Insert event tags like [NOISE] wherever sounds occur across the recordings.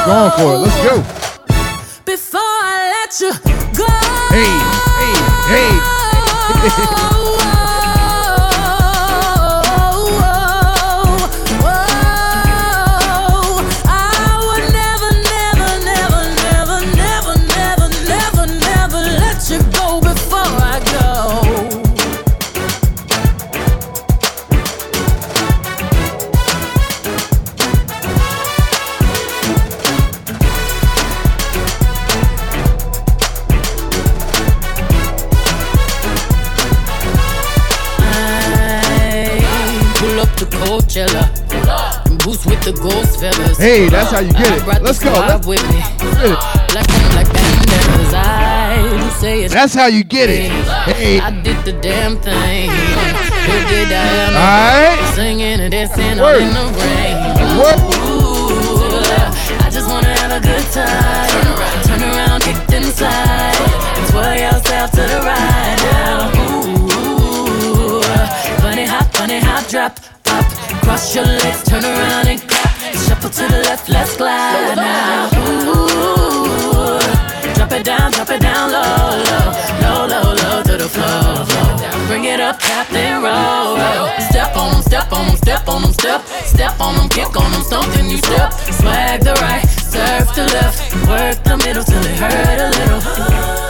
keep going for it. Let's go. Before I let you go. Hey, hey, I [LAUGHS] Coachella. Boost with the ghost feathers. Hey, that's how you get it. Let's go. Let's with me. get it. Black on. I say it. That's how you get it. Hey. I did the damn thing. Who did I? Alright. Singing and dancing Word. in the rain. I just wanna have a good time. Turn around, kicked. And twirl yourself to the right now. Ooh, funny hop, funny hop, drop. Cross your legs, turn around and clap. Shuffle to the left, let's glide now. Ooh, drop it down, drop it down low, low, low, low, low to the floor. Bring it up, tap then roll, roll. Step on 'em, step on 'em, step on 'em, step, step on 'em, kick on 'em, stomp then you step. Swag the right, surf the left, work the middle till it hurt a little.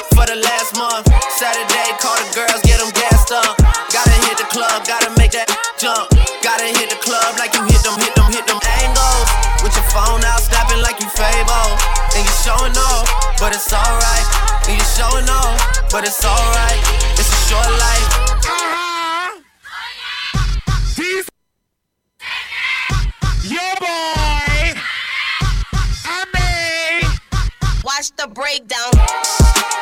for the last month. Saturday, call the girls, get them gassed up. Gotta hit the club, gotta make that jump. Gotta hit the club like you hit them, hit them, hit them angles. With your phone out, snapping like you Fabo. And you showing off, but it's alright. And you showing off, but it's alright. It's a short life. These your boy. I mean, Watch the breakdown.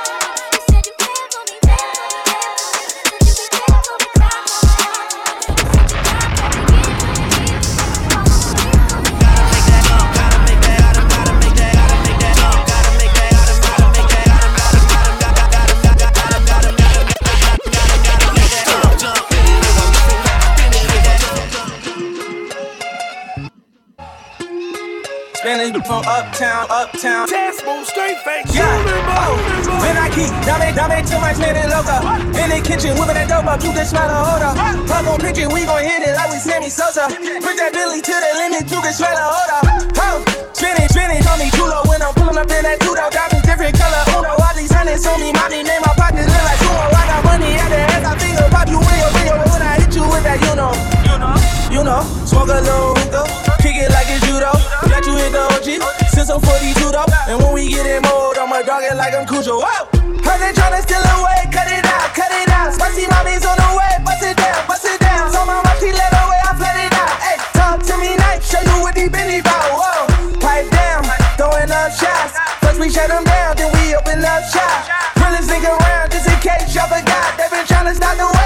From uptown, uptown. test move, straight face. Yeah. Uh, when I keep dame, dame too much minute loca. In the kitchen, whipping that dope up, you can smell the odor. Pop on picture, we gon' hit it like we Sammy Sosa. Put that Billy to the limit, you can smell the odor. Oh, spinning, spinning, call me Chulo when I'm pulling up in that two dog. Diamonds different color, oh Uno. All these hundreds on me, mommy name my pockets look like Sumo. I got money at the ass, I finger pop you in your finger when I hit you with that, you know. You know, smoke a little hookah, kick it like it's judo. Let you hit the OG, send some 42 though. And when we get in mode, I'ma dog it like I'm Cujo. Whoa! Heard they tryna steal away, cut it out, cut it out. Spicy mommy's on the way, bust it down, bust it down. So my she let away, I flood it out. Hey, talk to me nice, show you what deep in bout. Whoa, pipe down, throwing up shots. First we shut them down, then we open up shop. Realest nigga around, just in case y'all forgot. They been tryna stop the way,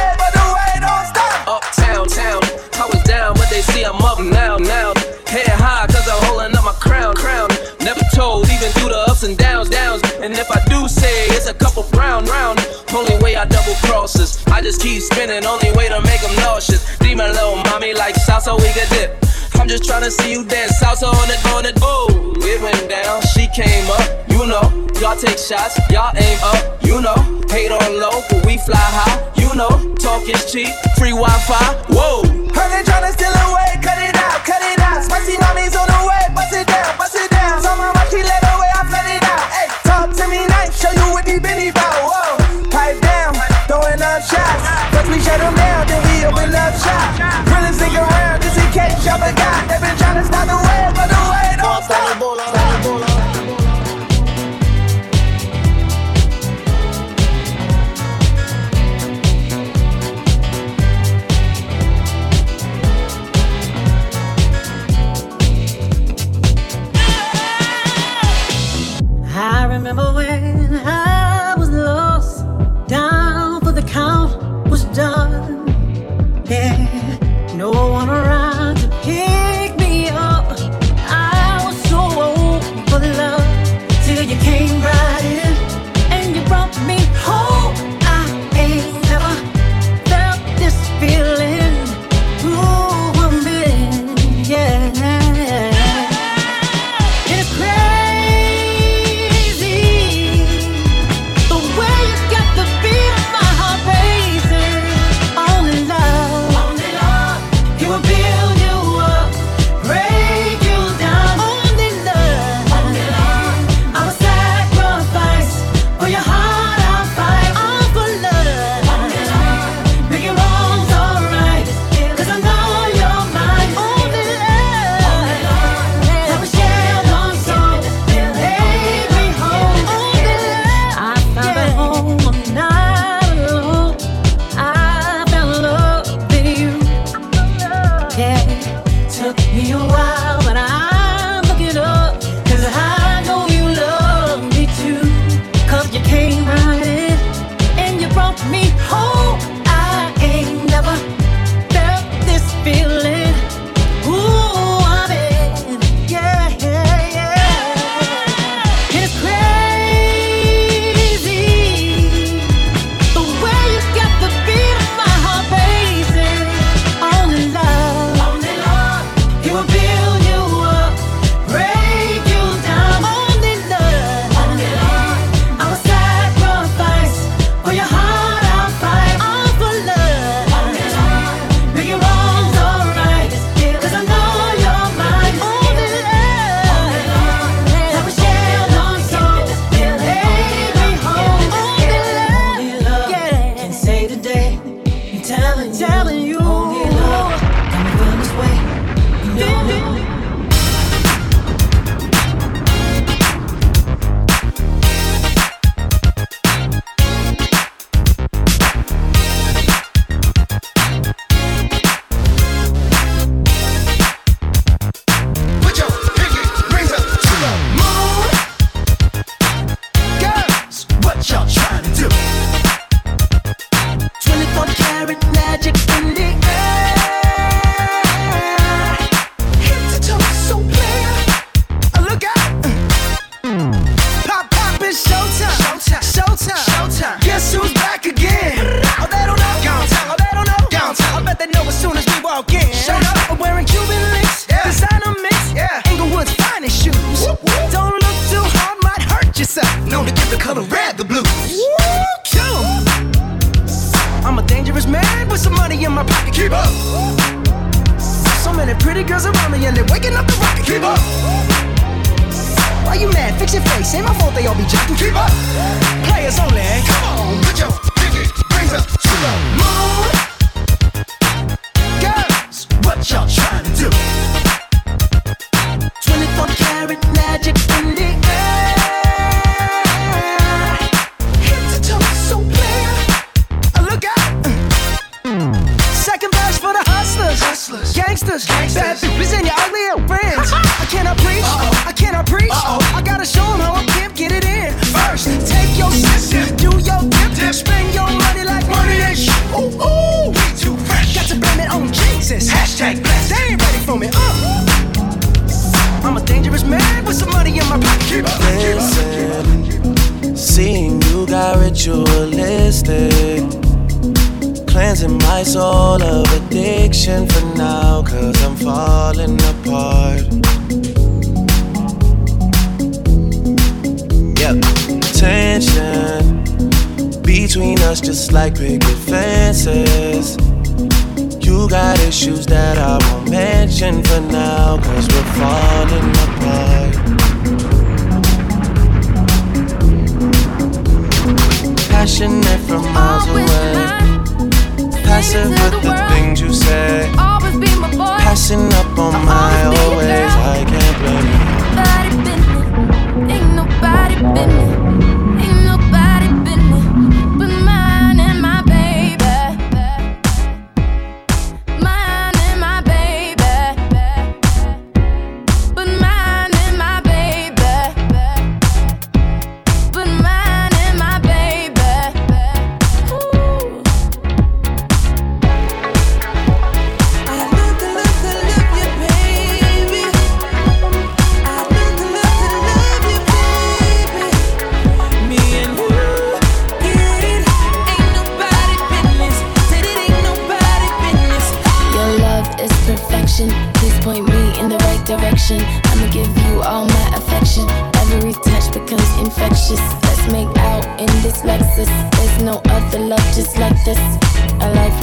Only way I double crosses. I just keep spinning, only way to make them nauseous. Demon little mommy like salsa, we could dip. I'm just tryna see you dance salsa on it, on it. Oh, it went down, she came up, you know. Y'all take shots, y'all aim up, you know. Hate on low, but we fly high, you know. Talk is cheap, free Wi-Fi, whoa. Heard they tryna steal away, cut it out, cut it out. Spicy mommy's on the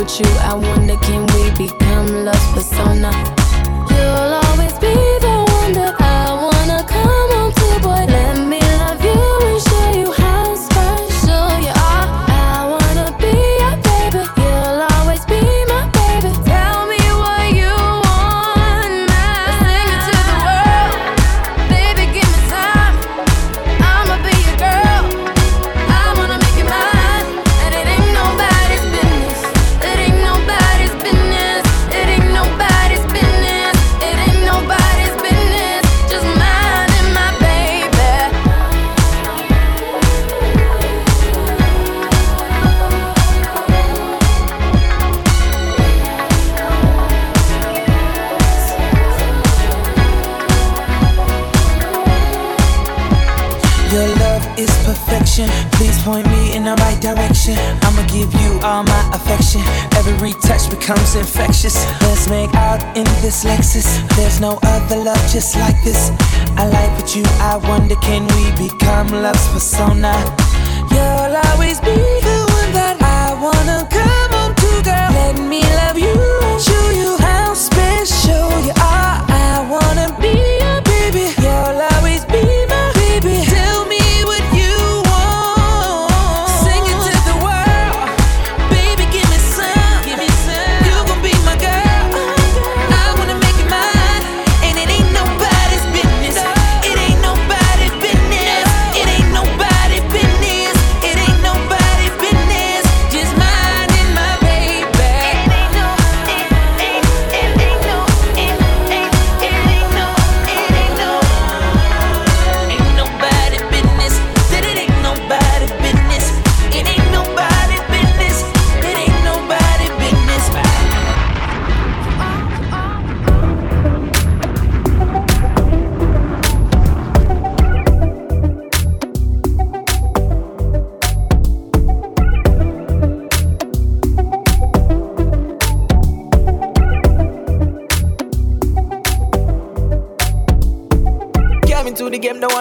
with you, I wonder can we become love persona? becomes infectious. Let's make out in this Lexus. There's no other love just like this. I like what you, I wonder can we become love's persona? You'll always be the one that I wanna go.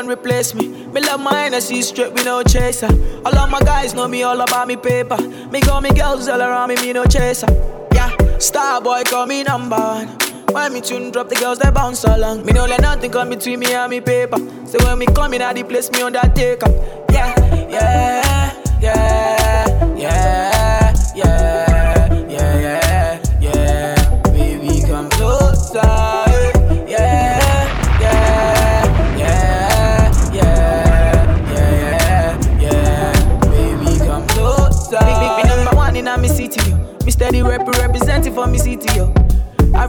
Replace me. Me love my Hennessy straight, we no chaser. All of my guys know me all about me paper. Me call me girls all around me, me no chaser. Yeah, star boy call me number one. When me tune drop, the girls they bounce along. Me no let nothing come between me and me paper. So when me come in, I the place me undertaker. up. yeah, yeah,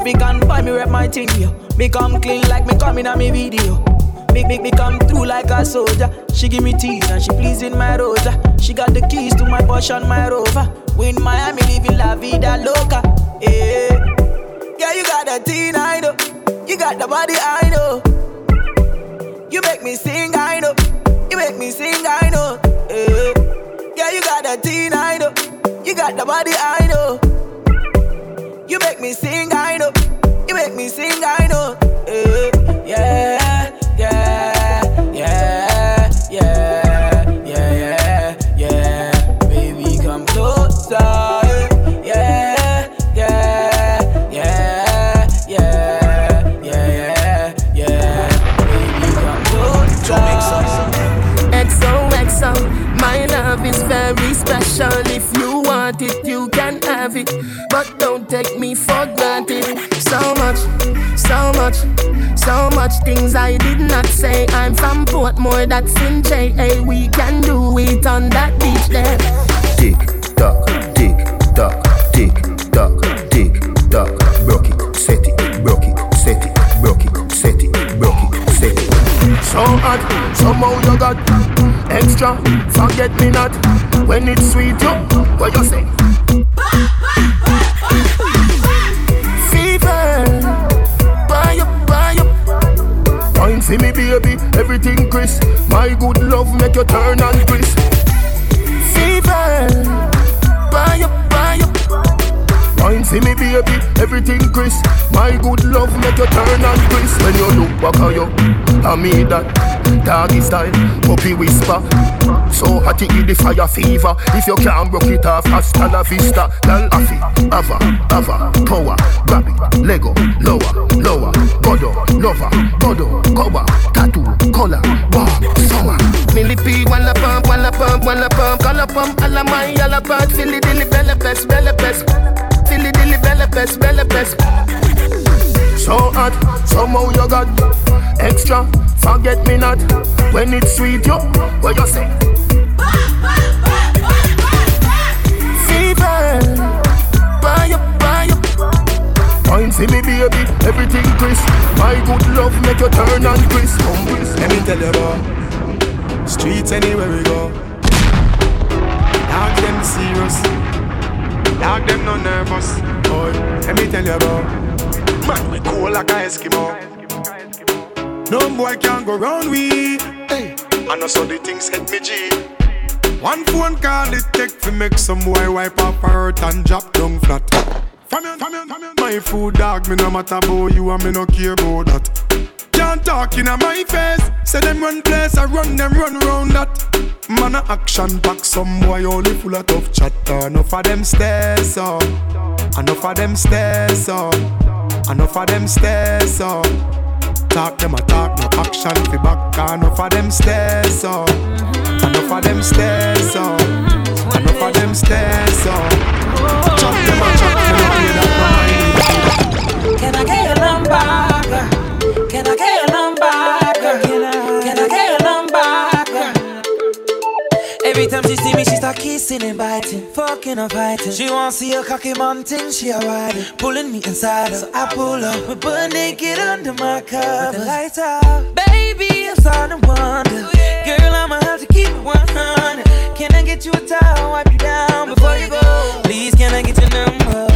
African boy, me rep my thing, yo. Me come clean like me coming on me video. Make, make me come through like a soldier. She give me tease and she pleasing my rosa. She got the keys to my Porsche and my Rover. We in Miami living la vida loca. Yeah, yeah, you got the teen, I know. You got the body, I know. You make me sing, I know. You make me sing, I know. Yeah, yeah, you got the teen, I know. You got the body, I know. You make me sing, make me sing, I know. Yeah, yeah, yeah, yeah, yeah, yeah, yeah. Baby, come closer. Yeah, yeah, yeah, yeah, yeah, yeah, yeah. Baby, come closer. XOXO, my love is very special. If you want it, you can have it. But don't take me for granted. So much, so much, so much things I did not say. I'm from Portmore, that's in JA. We can do it on that beach there. Tick tock, tick tock, tick tock, tick tock. Broke it, set it, broke it, set it, broke it, set it, broke it, set it. So hot, somehow you got extra. Forget me not when it's sweet. You, what you say? For me, baby, everything crisp. My good love make you turn and crisp. Fever, buy up, buy up. Wine for me, baby, everything crisp. My good love make you turn and crisp. When you look back at you, I mean that. Doggy style, puppy whisper. So hot it the fire fever. If you can't broke it off, hasta la vista. Girl, affy, ava, ava, power, grab Lego, lower, lower, godo, lover, godo, cover, tattoo, color, warm, summer. Millipede, wanna pump, wanna pump, wanna pump, color pump, alla my, alla part, filly dilly, bella best, bella best, filly dilly, bella best, bella best. So hot, somehow you got extra. Forget me not when it's sweet, yo. What you say? Fever, buy up, buy up. Wine for me, baby, everything crisp. My good love make you turn and crisp. Let me tell you about streets anywhere we go. Dog them serious, dog them no nervous. Boy, let me tell you about man we cool like a Eskimo. No boy can go round we. Hey, I know so the things hit me G. One phone call it take to make some boy wipe up hurt and drop down flat. From your, from your, from your, my food dog, me no matter about you and me no care about that. Can't talk in my face. Say them run place, I run them run round that. Man a action pack, some boy only full of tough chatter. Enough of them stairs up, enough of them stairs up, enough of them stairs up. Talk them a talk, no action fi back. Enough of them stairs up, mm-hmm. enough of them stairs up, mm-hmm. enough of them stairs up. Chop them a chop, them a play that no. Can I get your number? Can I get time she see me, she start kissing and biting, fucking and fighting. She wanna see a cocky mountain, she a riding, pulling me inside her. So I pull up, we butt naked under my cover. With the lights out, baby, I'm starting to wonder. Oh, Girl, I'ma have to keep it 100. Can I get you a towel, wipe you down before you go? Please, can I get your number?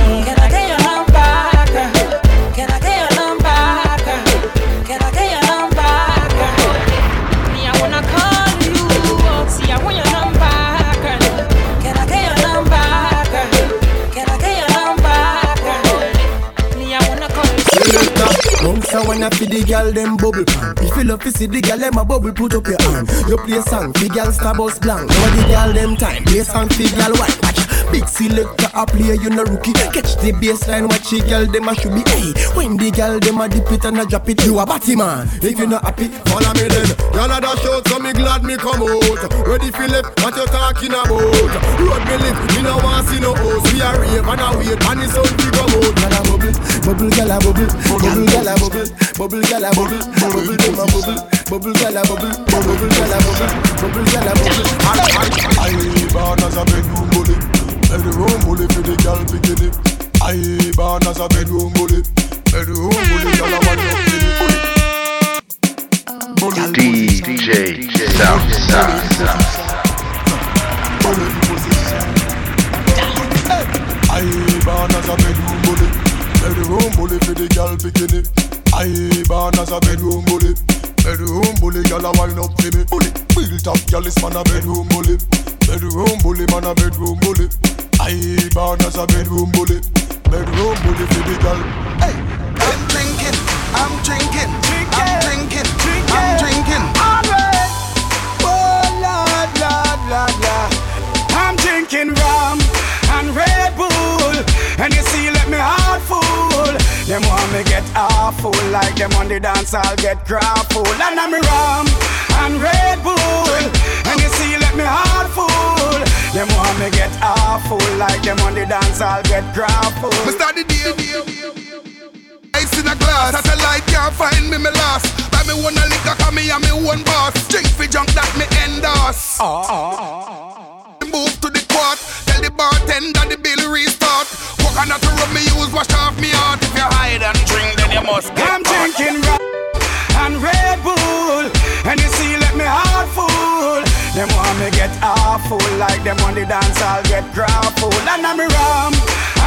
Bounce a wanna fi the girl them bubble pan. If you love to see the girl them a bubble, put up your hand. You play song fi girl star bus blank. Now the girl them time. Play song fi girl white. Big selector a play, you no rookie. Catch the baseline, watch the girl them a should be. Hey, when the girl them a dip it and a drop it, you a batty man. If you not happy, follow me then. Y'all a dash out, so me glad me come out. Ready left, what you talking about? Road me live, me no want see no host. We a rave and a wait, and the sun fi come out. Gyal a bubble, bubble, gyal a bubble, bubble, gyal a bubble, bubble, gyal a bubble, bubble, them a bubble, bubble, gyal bubble, bubble, gyal a bubble, bubble, gyal a bubble. I born as a bedroom bully, bedroom bully for the girl bikini. I born as a bedroom bully, bedroom bully, girl a want to me. Bully, DJ Southside. bully, I born as a bedroom bully, bedroom bully for the girl bikini. I born as a bedroom bully, bedroom bully, girl a wine up to me. Bully, built up, girl is man a bedroom bully, bedroom bully, man a bedroom bully. I born as a bedroom bully, bedroom bully for the girl. Hey, I'm drinking, I'm drinking, I'm drinking, I'm drinking. Oh Lord, Lord, Lord, Lord. I'm drinking rum Them want me get awful, like them on the dance, I'll get grappled. And I'm a rum and Red Bull, and you see, let me heart full. Them want me get awful, like them on the dance, I'll get grappled. Me start the day. Ice in a glass, satellite can't find me, me lost. Buy me one a liquor, me and me one boss. Drink for junk that me endorse. Move to the tell the bartender the bill restart. Coconut rub me use, wash off me heart. If you hide and drink, then you must get I'm drinking rum and Red Bull, and you see, let me heart full. Them want me get awful, like them on the dance, I'll get grappled. And I'm rum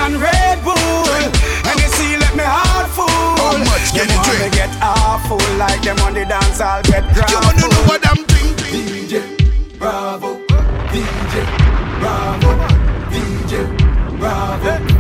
and Red Bull, and you see, let me heart full. How much can you drink? me get awful, like them on the dance, I'll get grappled. You wanna know what I'm drinking? DJ Bravo, DJ Bravo, DJ Bravo,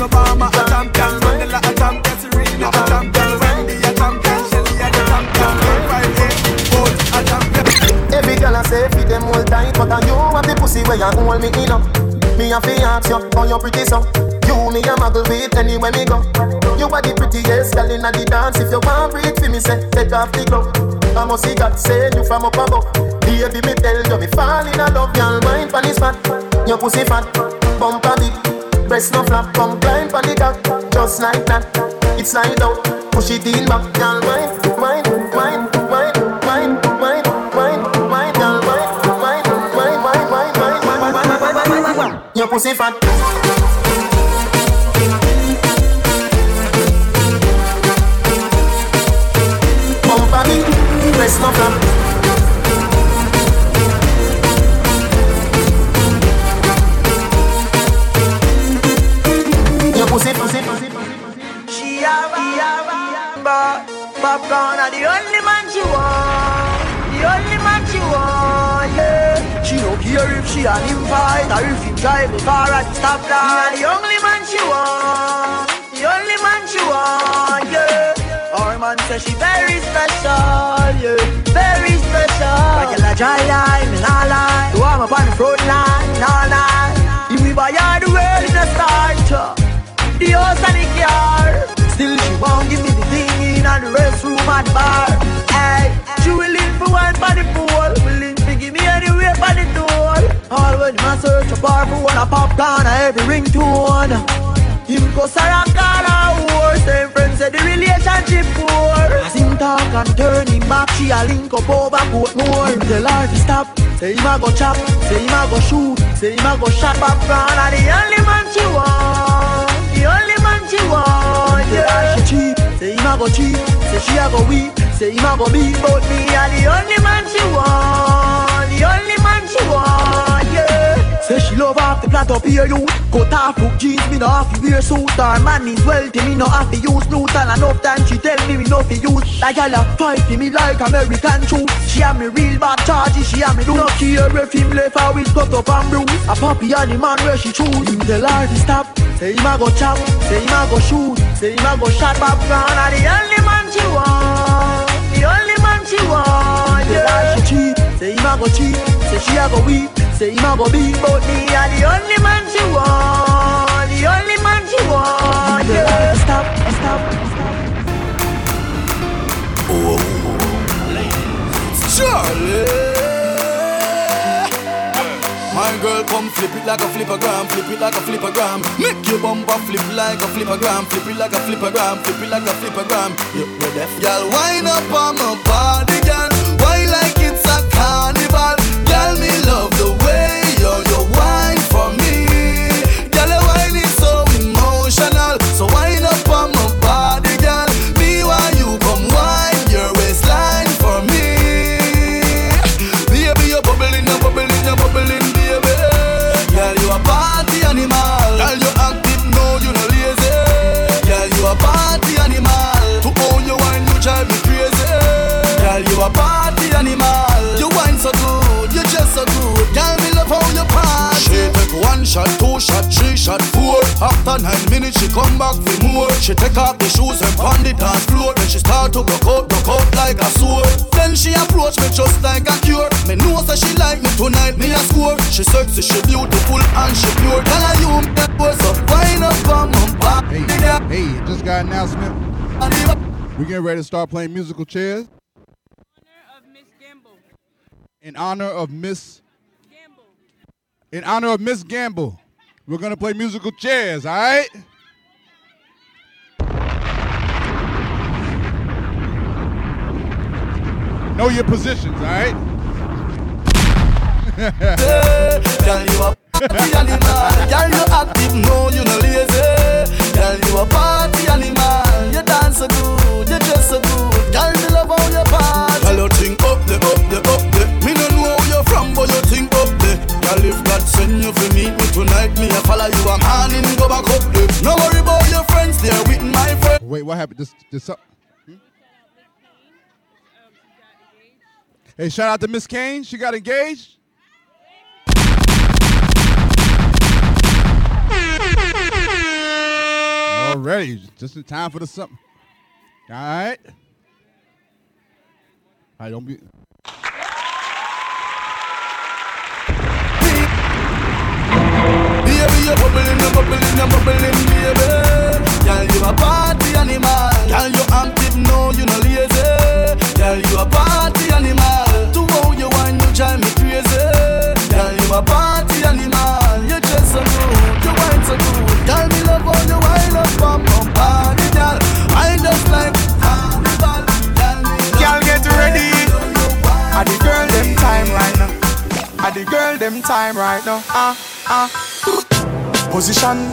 Obama a champion, Mandela a champion, Serena a champion, Wendy a champion, Shelly a champion, 858, Bolt a champion. Every girl I say fit them all tight, but I you have the pussy where you hold me in up. Me a fi ask you, how you pretty so? You me a muggle with anywhere me go. You are the prettiest girl inna the dance. If you want breathe for me, say take off the glove. I must see God send you from up above. Baby, me tell you, me fall in love. Girl, wine pon this fat, your pussy fat, bumper big, breast no flap. Come climb pon the cock, just like that. It's slide out, push it in back, girl, wine, wine, wine, wine, wine, wine, wine, wine, girl, wine, wine, wine, wine, wine, wine, wine, wine, wine, wine, wine, wine. Your pussy fat. Bumper big, breast no flap. She and him fight or if he drive the car at the stoplight. The only man she want. The only man she want, yeah. Our man says she very special, yeah. Very special. Like a dry line, me nah lie. Do I'm up on the front line, nah lie. If we buy her the world in a start, the house and the car. Still she won't give me the thing in and the restroom and bar. Hey, she willing for one for the pool, willing to give me anywhere for the door. All when my search a bar for one a popcorn a every ringtone. Him go Sarah call her war, same friends say the relationship poor. As him talk and turn him back, she a link up over Portmore. Him tell her to stop, say him a go chop, say him a go shoot, say him a go shot popcorn. And the only man she want, the only man she want, yeah. She cheap, Say him a go cheat, say she a go weep, say him a go beat, but me a the only man she want, the only man she want. Say she love off the flat up here, you. Cut off look jeans, me no have to wear suit. Our man is wealthy, me no have to use Newton Enough time she tell me me no fi use. Like a fight me like American troops She have me real bad charges, she have me do not care if him left I will cut up and bruise. A puppy and the man where she choose. You tell her to stop, say him a go chop. Say him a go shoot, say him a go shot Back ground, are the only man she want The only man she want, yeah. She cheat, say him a go cheat Say she a go weep Say him a go beat, but me a the only man she want, the only man she want. Yeah. Stop, stop, stop Oh, Charlie. My girl, come flip it like a flippergram, flip it like a flippergram. Make your bumper flip like a flippergram, flip it like a flippergram, flip it like a flippergram. You ready? Girl, wind up on my body, girl. Girl, me love shot, three shot, four. After nine minutes, she come back for more. She take off the shoes and pound the dance floor. Then she start to broke out, broke out like a sword. Then she approach me just like a cure. Me know that she like me tonight, me a score. She sexy, she beautiful and she pure. Tell her you me was a wine up on my body. Hey, just got an announcement. We're getting ready to start playing musical chairs. In honor of Miss Gamble. In honor of Miss Gamble. We're gonna play musical chairs, all right? Know your positions, all right? You party animal. Girl, you active, no, you no lazy. Girl, you a party animal. You dance so good, you dress so good. Girl, me love how you party. Girl, you think up the, up the, up the. Me no know you're from, but you think up the. Girl, if God send you tonight, me a follow you. I'm handing go back up. No worry about your friends, with my. Wait, what happened? This, this, up. Hey, shout out to Miss Kane. She got engaged. Already, just in time for the something. All right. All right, don't be. You're bubbling, you're bubbling, you're bubbling, baby. Girl, you a party animal. Girl, you active, no, you no lazy. Girl, you a party animal. To how you wine, you drive me crazy. Girl, you a party animal. You dress so good, you wine so good. Girl, me love how you wine up on my body, girl. At the girl them time right now. Ah ah. Position,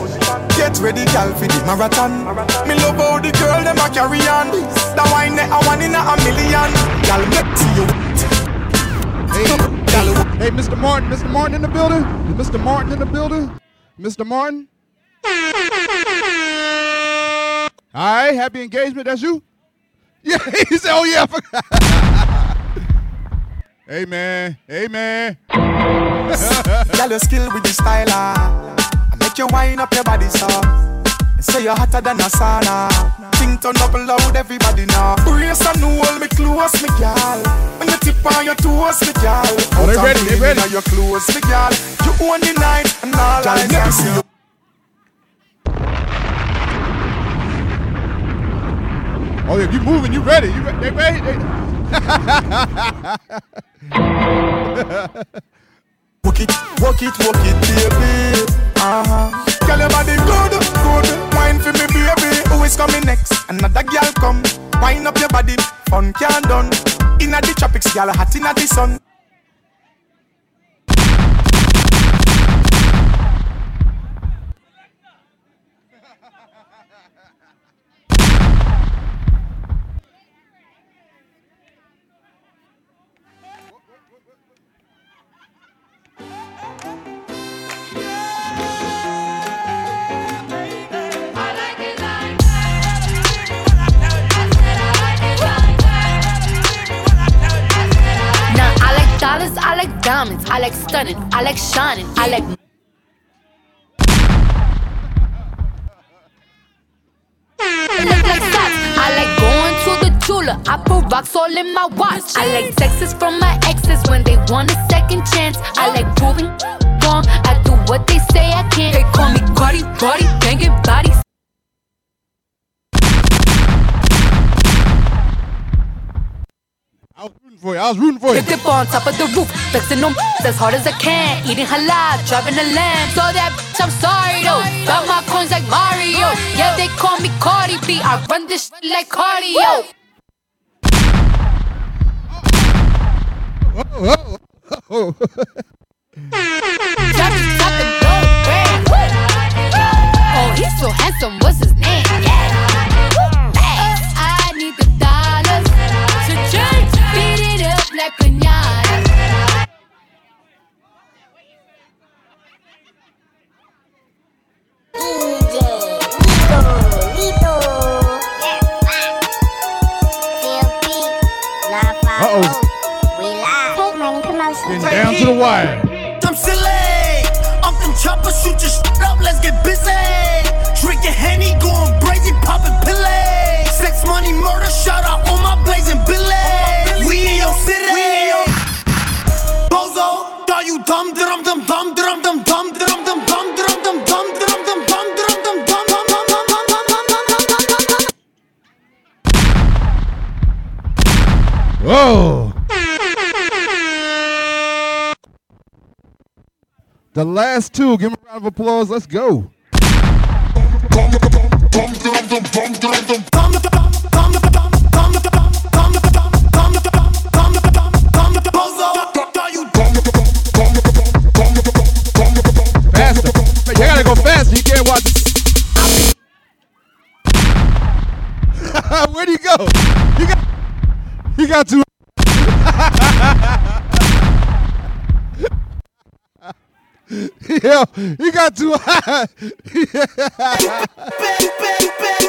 get ready, girl, for the marathon. Me love how the girl them a carry on. The wine they a one in a million. Girl, make see you. Hey, hey, Mr. Martin, Mr. Martin in the building? Is Mr. Martin in the building? Mr. Martin? All right, happy engagement. That's you? Yeah, [LAUGHS] he said, oh, yeah. I forgot. [LAUGHS] Amen. Amen. [LAUGHS] Girl, you skill with the style, ah. I make you wind up your body, so. Say you're hotter than a sauna. Think turn up loud, everybody now. Brace and hold me close, me girl. When you tip on your toes, me girl. Oh, they ready, they ready. Now you're close, me girl. You own the night and all I can see you. Oh, if you moving, you ready. You re- they ready? They... Walk it, walk it, walk it, baby. Uh-huh. Girl, your body good, good. Wine for me, baby. Who is coming next? Another girl come. Wine up your body. Fun can't done. Inna the tropics, girl, hot inna the sun. like diamonds, I like stunning, I like shining, I like. I put rocks all in my watch. I like texts from my exes when they want a second chance. I like proving wrong. I do what they say I can't. They call me Cardi, Cardi, banging bodies. for you. I was rooting for you. Dip on top of the roof, flexing them as hard as I can. Eating halal, driving a lamb. So that bitch, I'm sorry though. Got my coins like Mario. Yeah, they call me Cardi B. I run this shit like cardio. [LAUGHS] round of applause. Let's go. Where'd he go? You got, you got to. [LAUGHS] [LAUGHS] yeah, he got too high. [LAUGHS]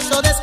trato de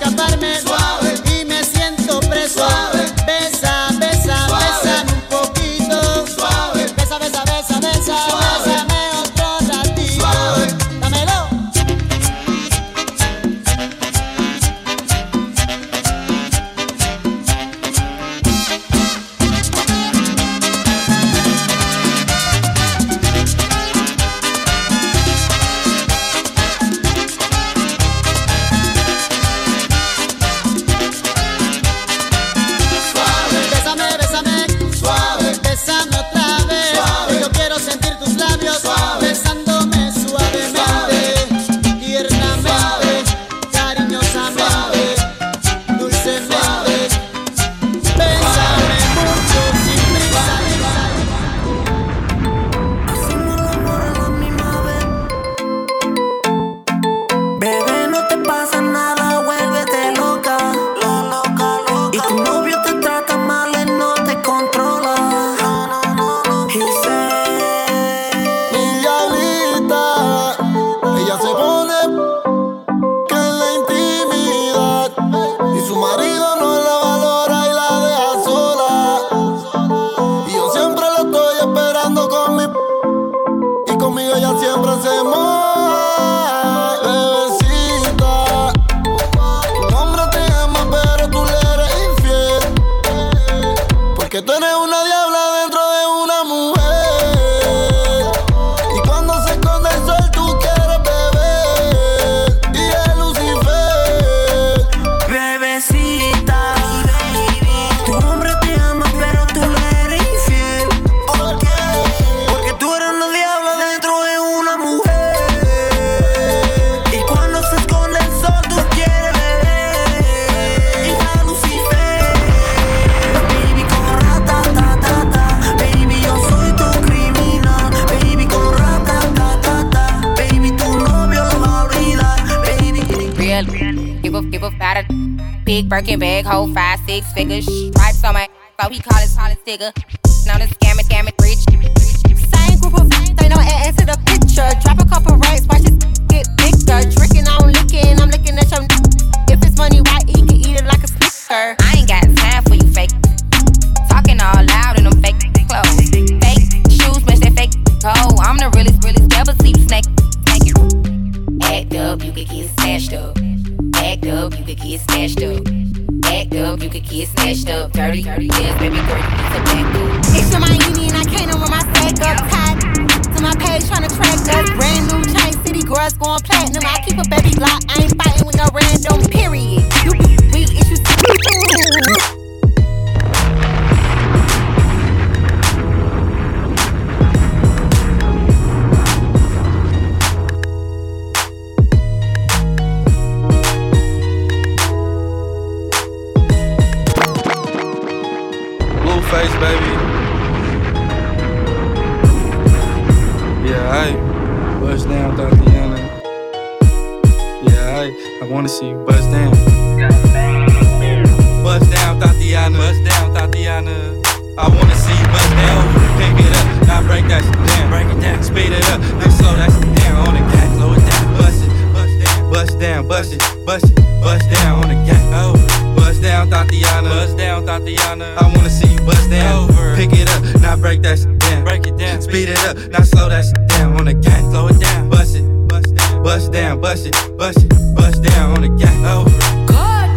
up, now slow that shit down on the gas. Slow it down, bust it, bust down, bust down, bust it, bust it, bust down on the gas. Oh, bust down, Tatiana. Bust down, Tatiana. I wanna see you bust down. Over. Pick it up, now break that shit down. Break it down, speed it up, now slow that shit down on the gas. Slow it down, bust it, bust down, bust down, bust it, bust it, bust down on the gas. Oh.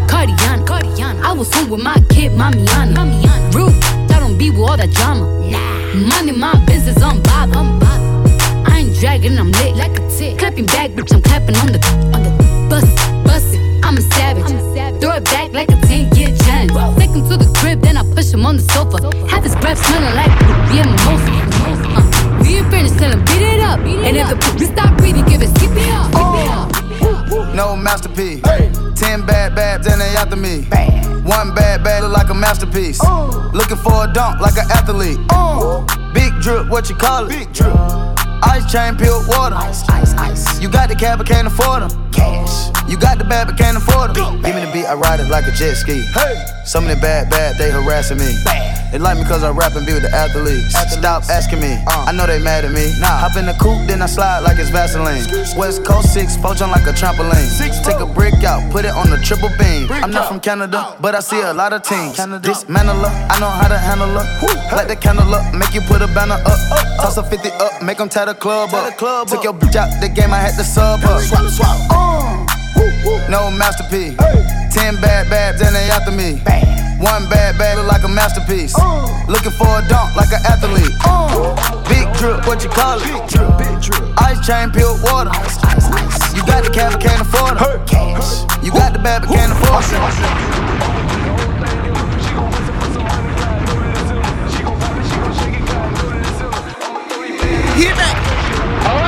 Cardiana, Cardiana. I was home with my kid, Mamiana. Mamiana. Rude, I don't be with all that drama. Nah. Money, my business, bitch, I'm on the on the bus, bus it. I'm a savage. I'm a savage. Throw it back like a 10 year challenge. Take him to the crib, then I push him on the sofa. Have his breath smelling like be a mimosa. Uh, we ain't finished, tell him beat it up. and if the poopy stop breathing, give it skip it up. No masterpiece. Ten bad babs and they after me. One bad bad look like a masterpiece. Looking for a dunk like an athlete. Big drip, what you call it? Big drip. Ice chain, pure water. Ice, ice, ice. You got the cab, but can't afford them. Cash. You got the bad, but can't afford them. Give me the beat, I ride it like a jet ski. Hey. Some of the bad, bad, they harassing me. They like me cause I rap and be with the athletes. Stop asking me, I know they mad at me. Hop in the coupe, then I slide like it's Vaseline. West Coast 6, poach on like a trampoline. Six, Take a brick out, put it on the triple beam. I'm not from Canada, but I see a lot of teams. Dismantle her, I know how to handle her. Light the candle up, make you put a banner up. Toss a 50 up, make them tie the club up. Took your bitch out the game, I had to sub her. Swap, swap. No masterpiece. Ten bad babs and they after me. One bad bag look like a masterpiece. Looking for a dunk like an athlete. Big drip, what you call it? Ice chain, pure water. You got the cab, but can't afford it. You got the bad, but can't afford it.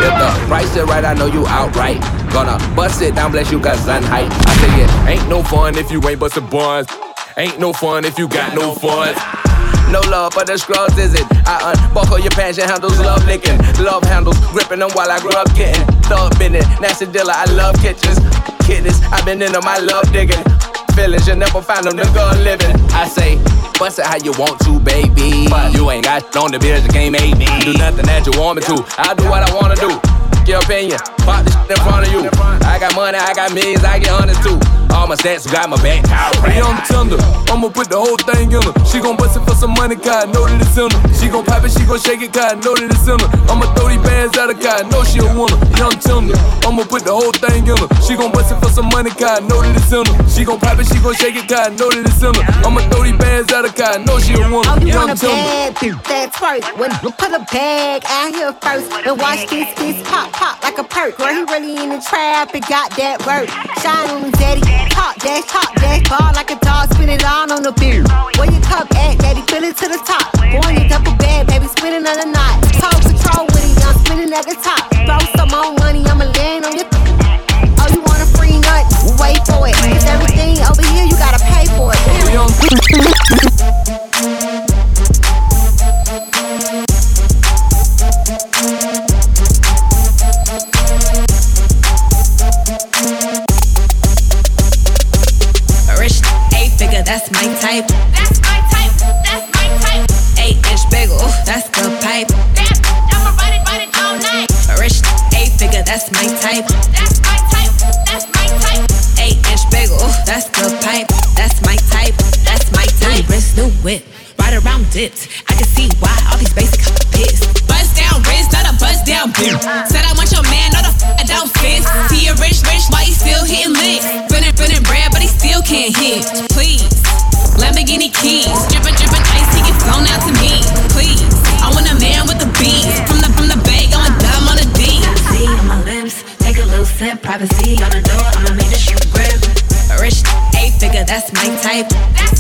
If the price is right, I know you outright. Gonna bust it down, bless you got sun height. I say it ain't no fun if you ain't bustin' buns. Ain't no fun if you got no funds. No love for the scrubs, is it? Uh-uh. I unbuckle your pants and handles, love licking. Love handles, gripping them while I grew up getting. Thug bending, nasty dealer, I love kitchens. Kidneys, I've been in them, I love digging. Feelings, you never find them, nigga living. I say, bust it how you want to, baby. You ain't got on the bills, the game made me. Do nothing that you want me to. I do what I wanna do. Your opinion, pop this in front of you. I got money, I got millions, I get hundreds too. All my stats got my back. Hey, I'm. I'ma put the whole thing in her. She gon' bust it for some money, cause I know that it's in her. She gon' pop it, she gon' shake it, cause I know that it's in her. I'ma throw these bands at her, cause I know she a winner. Young tender. I'ma put the whole thing in her. She gon' bust it for some money, cause I know that it's in her. She gon' pop it, she gon' shake it, cause I know that it's in her. I'ma throw these bands at her, cause I know she a winner. You Young tender. bad that's first. When put a bag out here first, and watch this, this pop, pop like a perk. Girl, he really in the trap and got that work. Shine on him, daddy. Top dash, top dash, ball like a dog, spin it all on the beer. Where your cup at, daddy? Fill it to the top. Boy, you double bag, baby, spinning on the knot. Talk control with it, I'm spinning at the top. Throw some more money, I'ma land on your. Oh, you want a free nut? Wait for it. It's everything over here, you gotta pay for it. A that's my type. That's my type. That's my type. Eight inch bagel, that's the pipe. I'ma ride it all night. Rich eight figure, that's my type. That's my type. That's my type. Eight inch bagel, that's the pipe. That's my type. That's my type. Wrist, new whip, ride around dipped. I that's my type. That's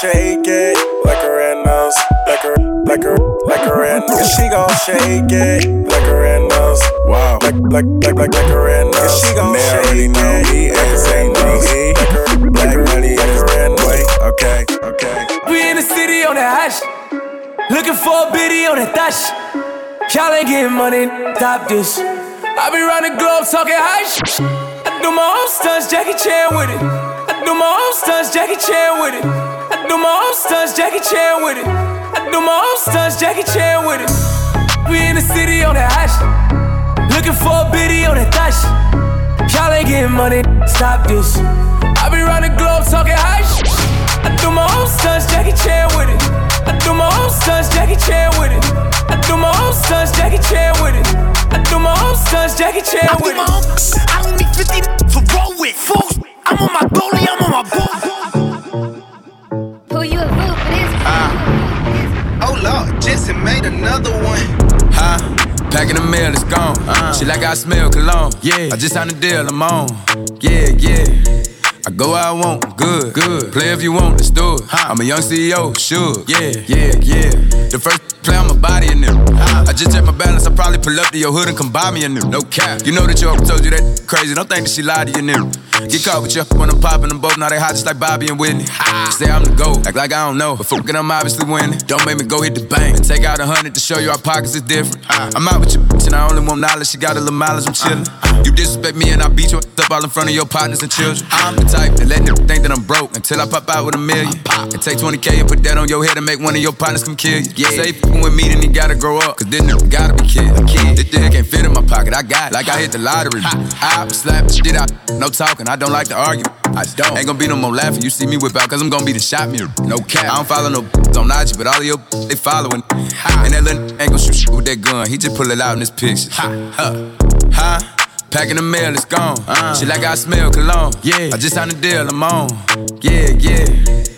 shake it like a red nose, like a like a like a red nose. She gon' shake it like a red nose. Wow, like like like like like a red nose. And she gon' shake it like a red nose, like a like a like a red nose. Okay, okay. We in the city on that hash. Looking for a biddy on that dash. Y'all ain't getting money, stop this. I be round the globe talking high sh- I do my own stunts, Jackie Chan with it. I do my own stunts, Jackie Chan with it. I do my own stunts, Jackie Chan with it. I do my own stunts, Jackie Chan with it. We in the city on that hash. Looking for a biddy on that dash. Y'all ain't getting money, stop this. I be round the globe talking high sh- I do my own stunts, Jackie Chan with it. I do my own stunts, Jackie Chan with it. I do my own stunts, Jackie Chan with it. I do my own stunts, Jackie Chan with it. I do my own, I don't need 50 I'm on my goalie, I'm on my goal. Who you a boo for this? Ah. Oh Lord, Jetson made another one. Huh? Packing the mail, it's gone. Uh. She like I smell cologne. Yeah. I just signed a deal, I'm on. Yeah, yeah. I go where I want, good, good. Play if you want, let's do it. I'm a young CEO, sure. Yeah, yeah, yeah. The first play on my body in them. I just check my balance, I probably pull up to your hood and come buy me a new. No cap. You know that your told you that crazy. Don't think that she lied to you, new. Get caught with you when I'm popping them both. Now they hot just like Bobby and Whitney. Say I'm the GOAT, act like I don't know. But fuck it, I'm obviously winning. Don't make me go hit the bank and take out a hundred to show you our pockets is different. I'm out with your bitch and I only want knowledge. She got a little mileage, I'm chillin'. Uh-huh. You disrespect me and I beat you up all in front of your partners and children. I'm the type that let them think that I'm broke until I pop out with a million. Uh-huh. And take 20k and put that on your head and make one of your partners come kill you. Yeah. Say fucking with me, then he gotta grow up. Cause then nigga gotta be kid. kid. This thing can't fit in my pocket, I got it. Like I hit the lottery. I slap the shit out, no talking, I don't like to argue. I don't. Ain't gonna be no more laughing. You see me whip out, cause I'm gonna be the shot mirror. No cap. I don't follow no on IG, but all of your they following. And that little ain't gonna shoot with that gun. He just pull it out in his pictures. Ha, huh, huh. Packing the mail, it's gone. Uh, Shit like I smell cologne. Yeah. I just signed a deal, I'm on. Yeah, yeah.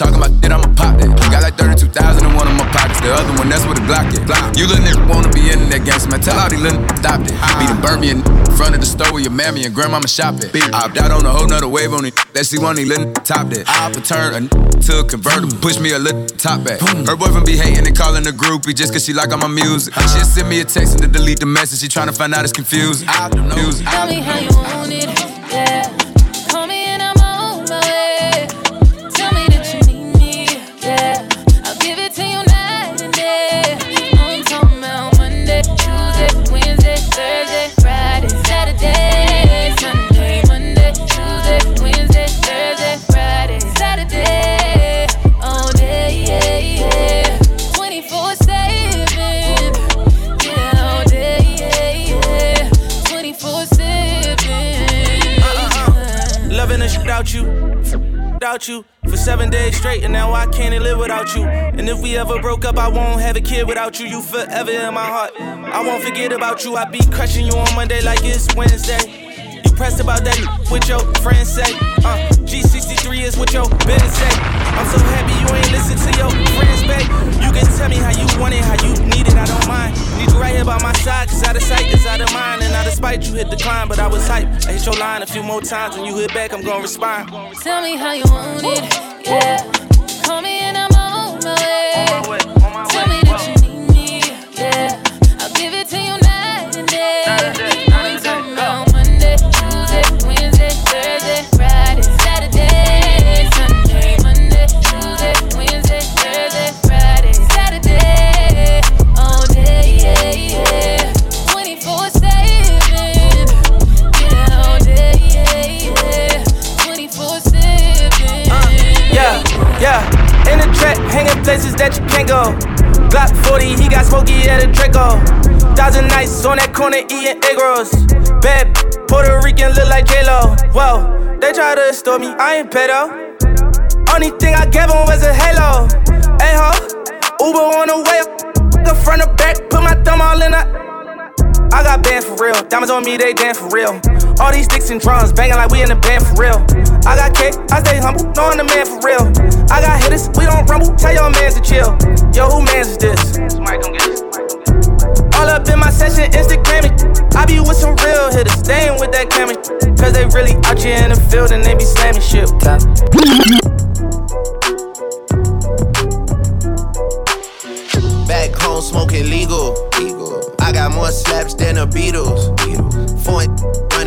Talking about shit, I'ma pop that. Got like 32,000 in one of my pockets. The other one, that's where the Glock is. You little nigga wanna be in that gangster, man. Tell all these little niggas stop it. Be the burn in front of the store where your mammy and grandmama shop it. I opt out on a whole nother wave on it. Let's see one of these little niggas top that. I for turn a to a convertible, push me a little top back. Her boyfriend be hating and calling a groupie just cause she like all my music. She just send me a text and to delete the message. She tryna find out it's confusing. I don't know. Tell me how you want it, yeah. Without you for seven days straight, and now I can't live without you. And if we ever broke up, I won't have a kid without you. You forever in my heart. I won't forget about you. I be crushing you on Monday like it's Wednesday. You pressed about that what your friends say. Uh, G63 is what your business say. I'm so happy you ain't listen to your friends, babe. You can tell me how you want it, how you need it, I don't mind. Need you right here by my side, cause out of sight is out of mind. And out of spite, you hit decline, but I was hype. I hit your line a few more times. When you hit back, I'm gonna respond. Tell me how you want it, yeah. Places that you can't go. Glock 40, he got smoky at a Draco. Thousand nights on that corner eating egg rolls. Bad Puerto Rican look like J-Lo. Whoa, they try to extort me, I ain't pedo. Only thing I gave him was a halo. Hey ho, Uber on the way. The front or back, put my thumb all in the. I got bands for real. Diamonds on me, they dance for real. All these sticks and drums banging like we in the band for real. I got cake, I stay humble, knowing the man for real. I got hitters, we don't rumble. Tell your mans to chill. Yo, who mans is this? All up in my session, Instagram it. I be with some real hitters, staying with that camera. Cause they really out here in the field and they be slamming shit. Back home smoking legal. I got more slaps than the Beatles. Foreign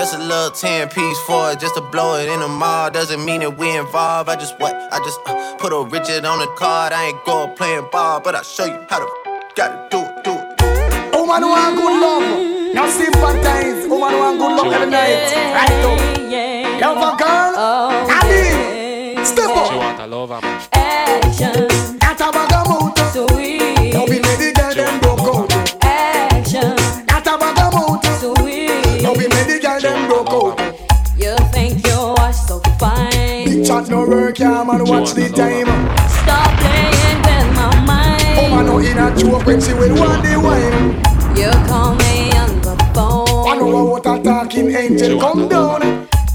It's just a little 10 piece for it, just to blow it in the mall. Doesn't mean that we involved. I just what? I just uh, put a Richard on the card. I ain't going playing ball, but I'll show you how to gotta do it, do it. Woman want good love. Now sympathize, woman want good luck every night. Right up. Love a girl, Ali, step up. She up. want a lover, man. Action. That a bag of motor. Sweet. Now yeah. Watch the time. Stop playing with my mind. Woman no in a joke when she will want the wine. You call me on the phone. I know what a talking angel come down.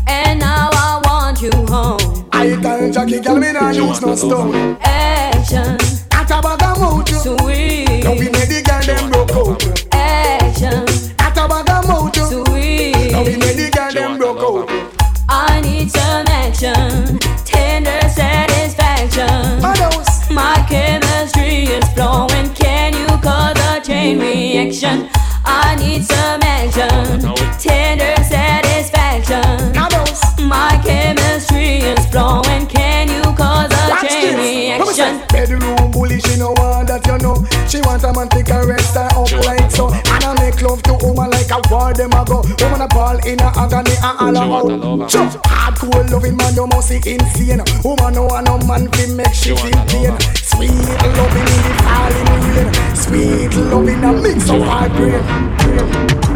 And now I want you home. I tell Jackie, girl, me nah use no stone. Action. That a bag of motor. Sweet. Chain reaction? I need some action. Tender satisfaction. My chemistry is flowing. Can you cause a Watch chain this. Reaction? Bedroom bully, she no want that you know. She want a man to caress her up like so. And I make love to woman like a war them a go. Woman a ball in a agony and all out. Sure, hardcore loving man you must see insane. Woman no want no man fi make she feel pain. Sweet loving in the falling rain. Sweet loving a mix of hard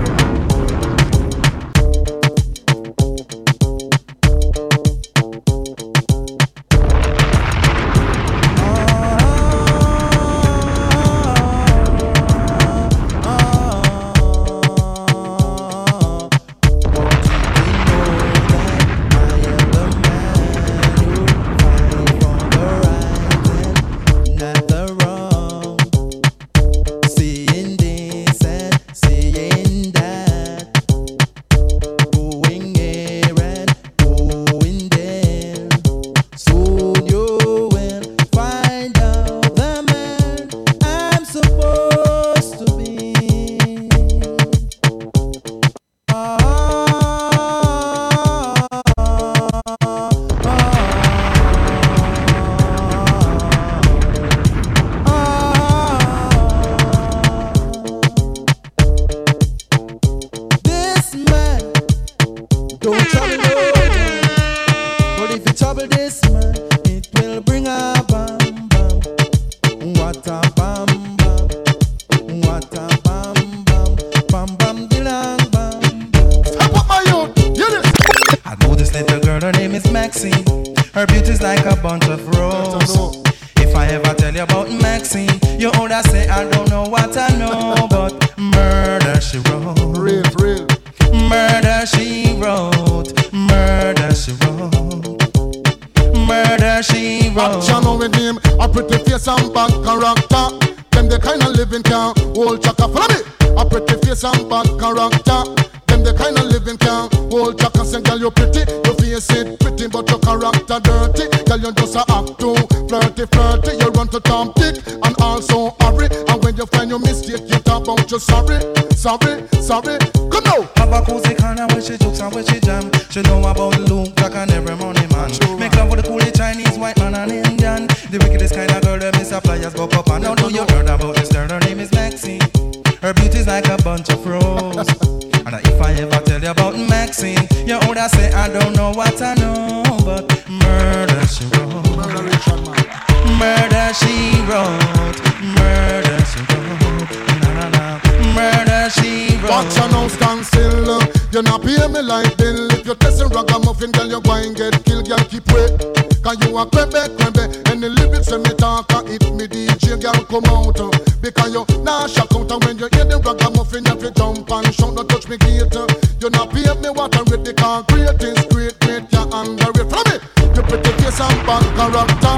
you now stand still. You not pay me like bill. If you testing ragamuffin, girl, you going get killed. Girl, keep wait. Cause you a crebe, crebe. And the lyrics when me talk, and hit me DJ, girl, come out. Uh, because you nah shock out. And when you hear the ragamuffin, you have to jump and shout. Don't touch me gate. Uh. You not pay me what I read. The concrete is great, great. You under it. Follow me. You pretty face and bad character.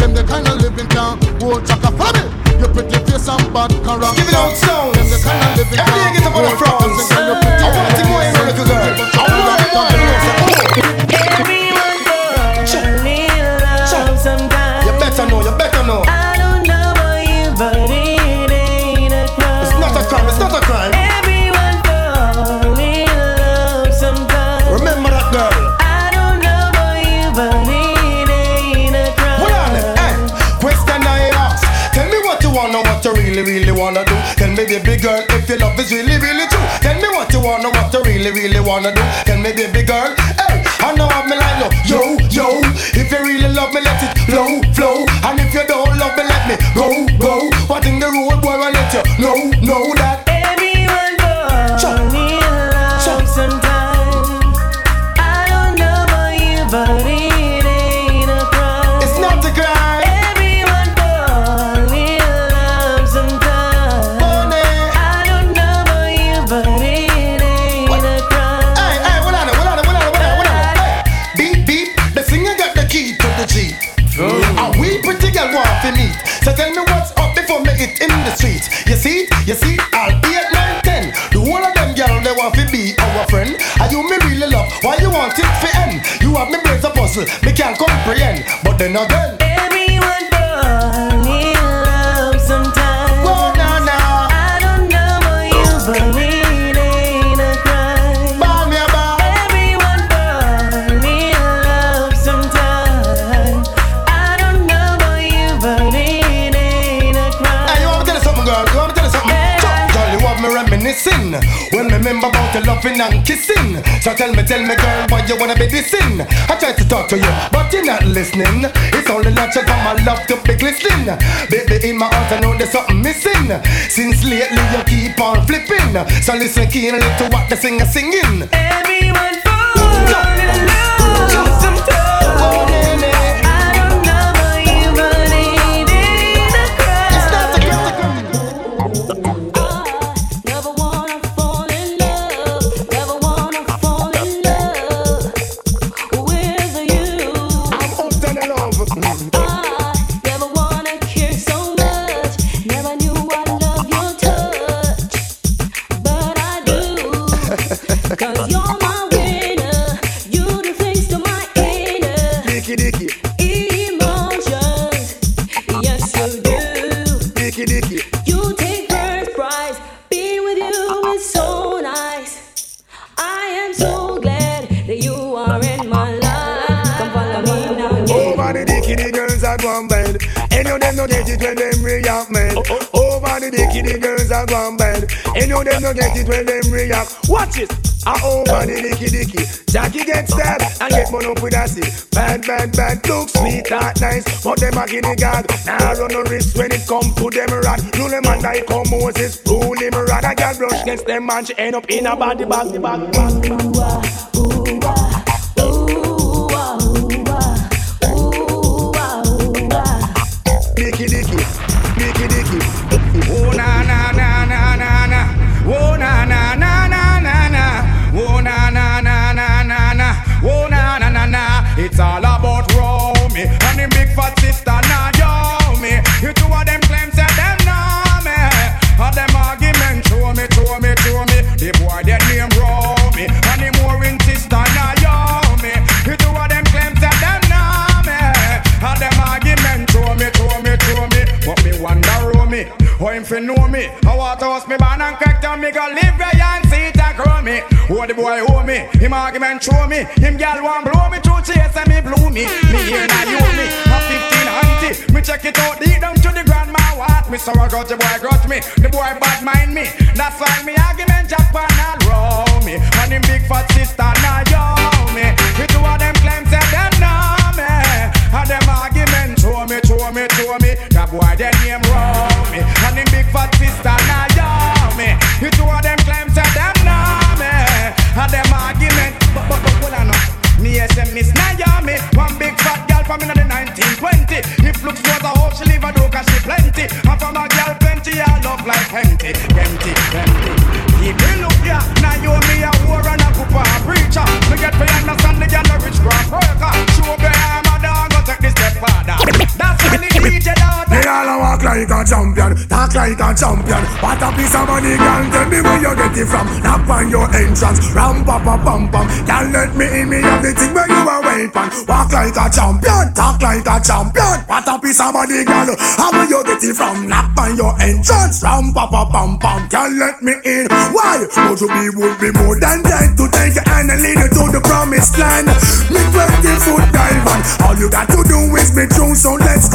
Them the kind of living can hold chaka. Follow me. You pretty face and bad character. Give it out sound. Them the kind of living Every day get up really, really wanna do. Tell me, baby girl, hey, I know I'm line, yo, yo, yo. If you really love me, let it flow, flow. And if you don't love me, let me go, go. What in the road, boy, I let you know, friend. And you me really love. Why you want it for end? You have me brains a puzzle, me can't comprehend. But then again, remember loving and kissing. So tell me, tell me, girl, why you wanna be dissing? I try to talk to you, but you're not listening. It's only natural for my love to be glistening. Baby, in my heart, I know there's something missing. Since lately, you keep on flipping. So listen keenly to what the singer singing. Everyone born in love them no get it when them react. Watch it. I over the dicky dicky. Jackie get stabbed and get money up with a stick. Bad, bad, bad. Look sweet, that nice. But them a guinea god. Now run no risk when it come to them rod. Do them and I come Moses. Rule him rod. I got brush against them man. She end up in a body bag, the bag, bag. Dicky Him fi know me. I want to host me born and crack down me go live where and see it and grow me. Oh, the boy owe me. Him argument show me. Him gal want blow me through chase and me blew me. Me here now you me. A 15 auntie. Me check it out deep down to the grandma what. Me so I got the boy grudge me. The boy bad mind me. That's why me argument Japan and roll me. And him big fat sister now yo Miss Naomi, one big fat girl from in the 1920. If looks was a hope she live a do cause she plenty. And from a girl like a champion, talk like a champion. What a piece of money, girl. Tell me where you get it from. Knock on your entrance, ram pa pa pam pam. Girl, let me in me have the thing where you are waiting. Walk like a champion, talk like a champion. What a piece of money, girl. How where you get it from? Knock on your entrance, ram pa pa pam pam. Girl, let me in. Why? But to be would be more than that to take your hand and lead you to the promised land. Me 20 foot dive on. All you got to do is be true, so let's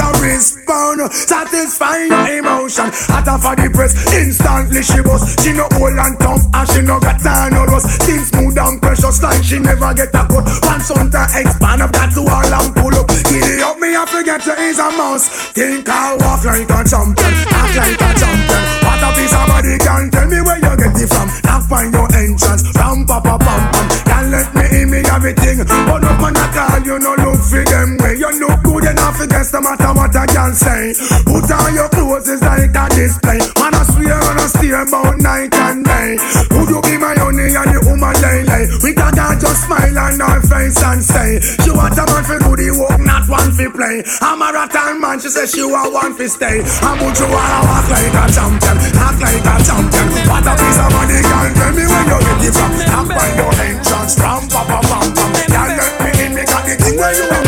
pound. Satisfying your emotion. Hotter for the press, instantly she bust. She no old and tough and she no got time no rust. Skin smooth and precious like she never get a cut. Pants on to expand up that to all and pull up. Giddy up me, I forget to is a mouse. Think I walk like a champion, act like a champion. What a piece of body can tell me where you get it from. Now find your entrance, ram pa pa pam pam. Can't let me in me everything. But up on a call, you no look for them You look good enough against the matter what I can say. Put on your clothes, it's like a display. Man, I swear on a steer about night and day. Would you be my honey and the woman lay? We got her just smile on her face and say, She want a man for do the work, not one for play. I'm a rattan man, she says she want one for stay. I'm you wanna walk like a champion, act like a champion. What a piece of money, girl, tell me where you get it from. Now find your entrance, from papa pam pam. Girl, let me in, me got the thing. Where you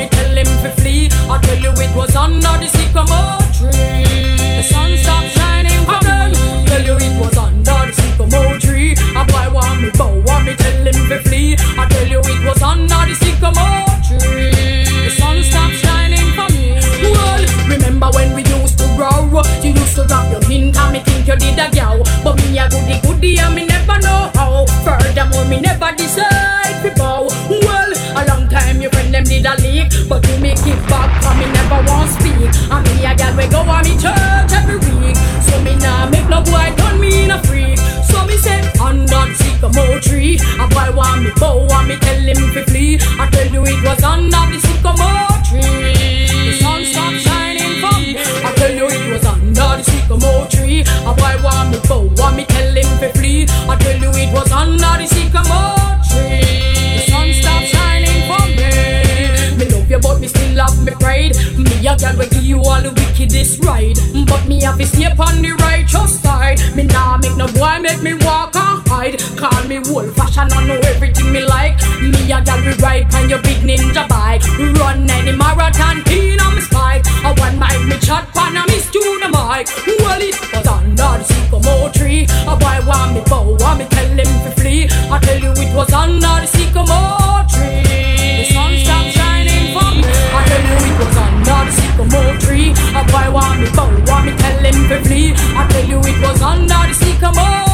me me tell him to flee. I tell you it was under the sycamore tree. The sun stopped shining for them. Tell you it was under the sycamore tree. A boy want me bow, want me tell him to flee. I tell you it was under the sycamore tree. The sun stopped shining for me. Well, remember when we used to grow? You used to drop your hint and me think you did a gal. But me a goody goody and me never know how. Furthermore, me never decide them a leak, but you me keep back and me never want speak. And me a gal we go on me church every week. So me nah make no boy turn me in a freak. So me say under the sycamore tree, a boy want me bow and me tell him to flee. I tell you it was under the sycamore tree. The sun stopped shining for me. I tell you it was under the sycamore tree. A boy want me bow and me tell him to flee. I tell you it was under the sycamore me pride. Me a girl will give you all the wickedest ride, but me have to stay on the righteous side. Me nah make no boy make me walk and hide. Call me old fashion, I know everything me like. Me a girl we ride on your big ninja bike, run any marathon in on me spike. I one mic me chat pan a miss to the mic. Well it was under the sycamore tree. A boy want me bow, want me tell him to flee. I tell you it was under the sycamore tree. Boy want me bow, want me tell him to flee. I tell you it was under the sycamore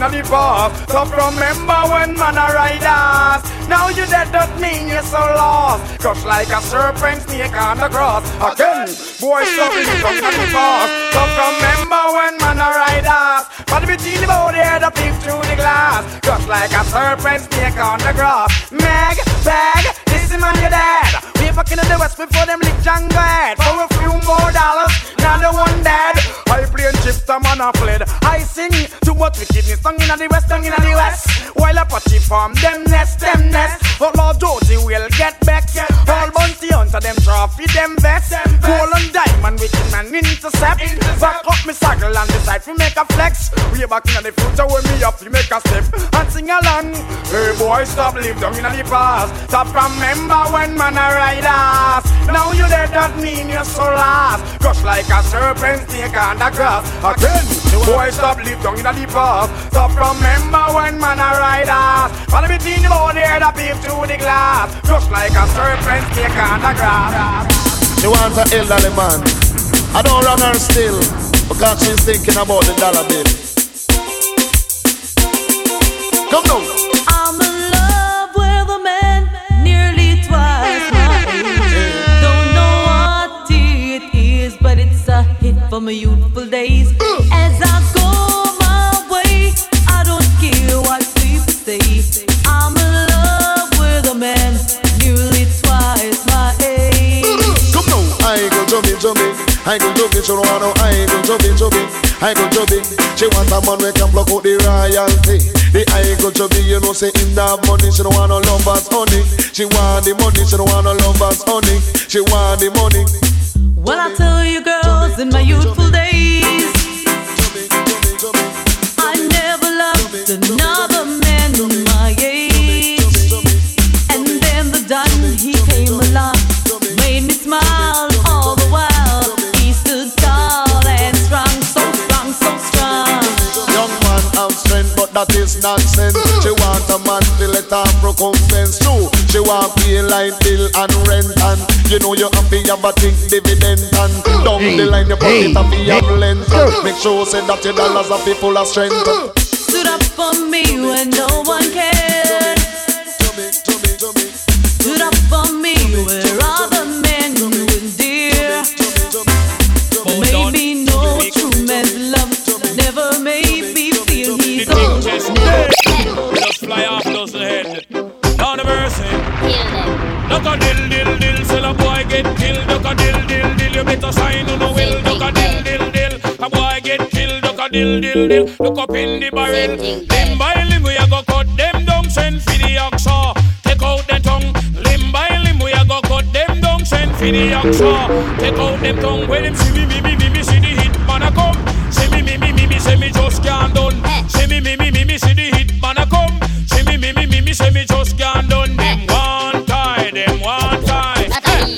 live the past. Stop remember when man a ride us. Now you dead don't mean you're so lost. Crush like a serpent snake on the cross. Again, boy, stop live down in the past. Stop remember when man a ride us. But between the body head a peep through the glass. Crush like a serpent snake on the grass. Meg, bag, this is man your dad. We fucking in the west before them lick Django head. For a few more dollars, now the one dead. Plane chips, a man a fled. I sing too much wickedness, song inna the west, song inna the west. While Apache farm, them nest, them nest. But Lord Josie will get back. All bounty hunter, them trophy, them vest. Gold and diamond, wicked man intercept. Back up me circle and decide to make a flex. Way back in the future, when me up, you make a step and sing along. Hey boy, stop live down in the past. Stop remember when man a ride ass. Now you dead, that mean you're so lost. Crush like a serpent snake on the grass. Again, boy, stop live down in the past. Stop remember when man a ride ass. Follow me team about there that peep through the glass. Crush like a serpent snake on the grass. She wants a elderly man. I don't run her still because she's thinking about the dollar bill. Come now. Hit for my youthful days. As I go my way, I don't care what people say. I'm in love with a man nearly twice my age. Come now. I go jumping, jumping. I go jumping, she don't want no. I go jumping, jumping. I go jumping. She want a man who can block out the royalty. The I go jumping, you know, say in that money, she don't want no lovers, honey. She want the money, she don't want no lovers, honey. She want the money. Well, I tell you, girls, in my youthful days, I never loved another man my age. And then the Don, he came along, made me smile all the while. He stood tall and strong, so strong, so strong. Young man have strength, but that is nonsense. She want a man to let her recompense too. She want pay light bill and rent and you know you happy have a think dividend and down the line your pocket have to have length. Make sure say that your dollars are full of strength. Stood up for me when no one cared. Stood up for me where other men wouldn't dare. Made me know true man's love never made me feel he's own. Just fly off A dill dill till a boy get killed. A dill dill you better sign on the will. A dill dill a boy get killed. A dill dill look up in the barrel. Limb by limb we a go cut them down, send for the oxa. Take out the tongue. Limb by limb we a go cut them down, send for the oxa. Take out them tongue. When them see me me me me me see the hit man a come. See me me me me me say me just can't done. See me me me me me see the hit man a come. See me me me me me say me just can't done. Them one tie, them one tie.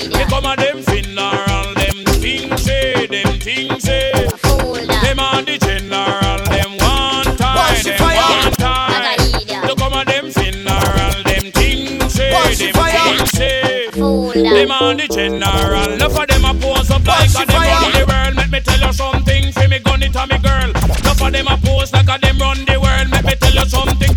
They come a them funeral, them things say, them things say. Them on the general, them one tie, them one tie. They come a them funeral, them things say, them things say. Them on the general, enough of them a pose up like a them run the world. Let me tell you something, fi me gun it a me girl. Enough of them a pose like a them run the world. Let me tell you something,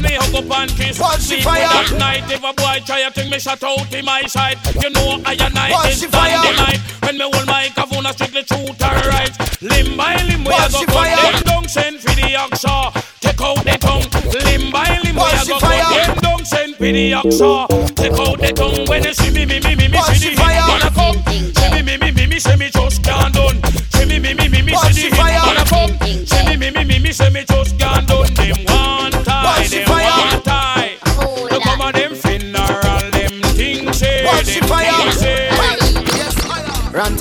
me girl. Me gun me hug up and kiss. See that night if a boy try a thing, me shut out in my side. You know I I is stand the night when me hold my kavuna strictly truth and right. Limb by limb we a go cut them down, send for the oxa. Take out the tongue. Limb by limb we a go cut them down, send for the oxa. Take out the tongue when you see me, me, me, me, me, see the hit man a come. See me, me, me, me, me, say me just can't done. See me, me, me, me, me, see the hit man a come. See me, me, me, me, me, say me just can't done. Them one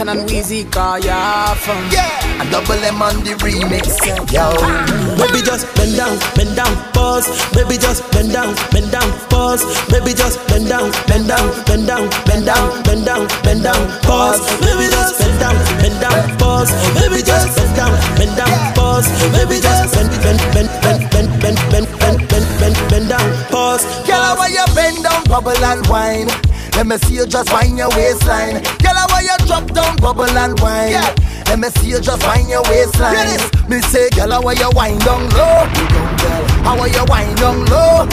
Runtown and Weezy call ya from A double M on the remix Yo Baby just bend down, bend down, pause Baby just bend down, bend down, pause Baby just bend down, bend down, bend down, bend down, bend down, bend down, pause Baby just bend down, bend down, pause Baby just bend down, bend down, pause Baby just bend, bend, bend, bend, bend, bend, bend, bend, bend, bend, bend down, pause Girl, why you bend down, bubble and wine? Let me see you just wind your waistline. Girl, why you drop down, bubble and wine? Let me see you just wind your waistline. Me say, girl, why you wind down low? How are you wind down low?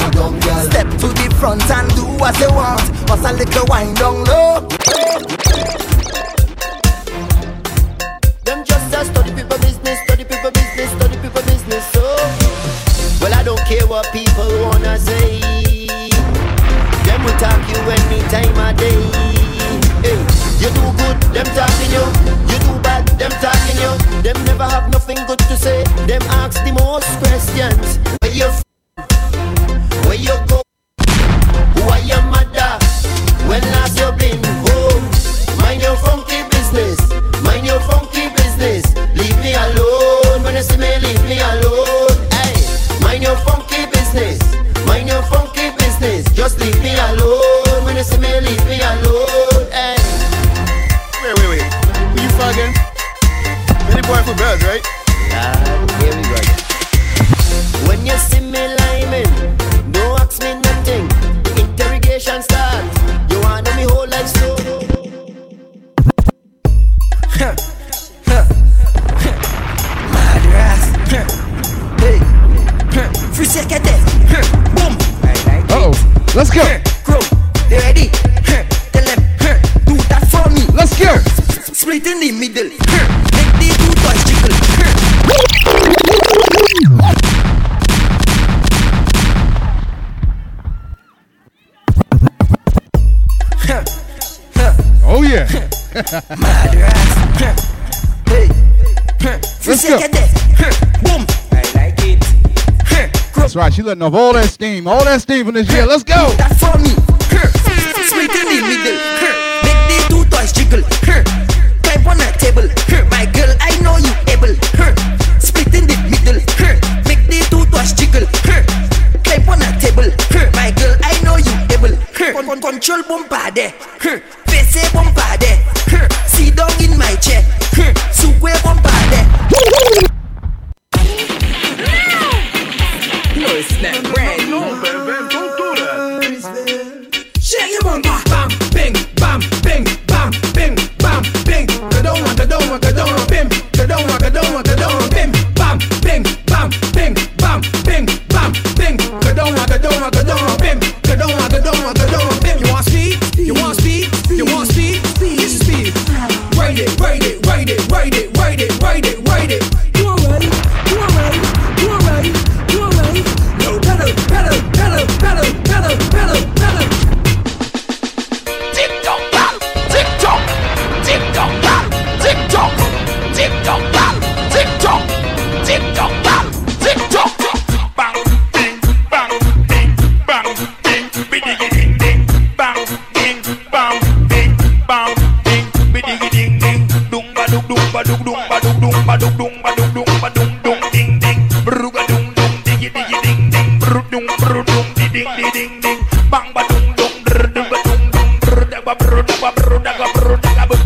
Step to the front and do what you want. Bust a little wind down low. Them just a study people business, study people business, study people business. So, well, I don't care what people wanna say. good, them talking you. You do bad, them talking you. Them never have nothing good to say. Them ask the most questions. Of. All that steam, all that steam from this year. Let's go.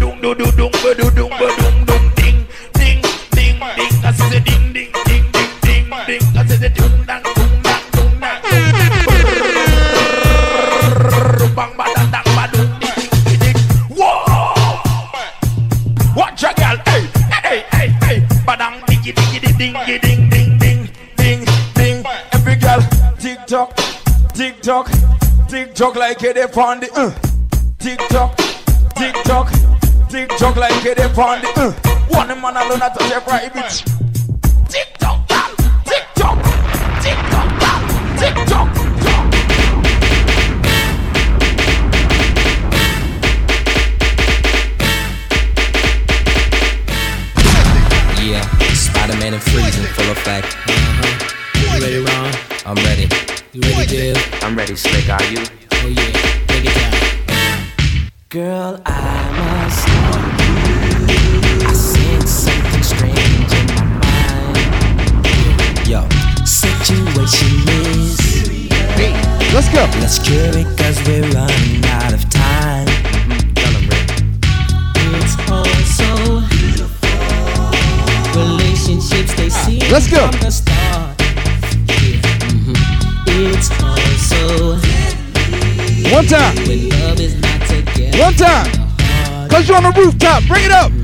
dung do do dung ba do dung ba dung dung ding ding ding ding. I say the ding ding ding ding ding ding. I say the dung dang dung dang dung dang dung. Bang ba dang dang ba dung ding ding ding. Wow! Watch a girl, hey hey hey hey. Ba dang diggy diggy ding ding ding ding ding ding ding. Every girl, tick tock, tick tock, tick tock like it upon the uh. tick tock get them on the uh. One man alone I touch every right. Bitch Tick tock down, tick tock Tick tock down, tick tock Yeah, Spider-Man and freezing full effect uh-huh. You ready, Ron? I'm ready. You ready, Jill? I'm ready, Slick, are you? Oh yeah, Take it down Girl, I situation is. Hey, let's go. Let's kill it cause we're running out of time. It's all. Relationships they see ah, let's go. from the start. Mm-hmm. Yeah. Mm-hmm. It's also One time. One time. Cause you're on the rooftop. Bring it up.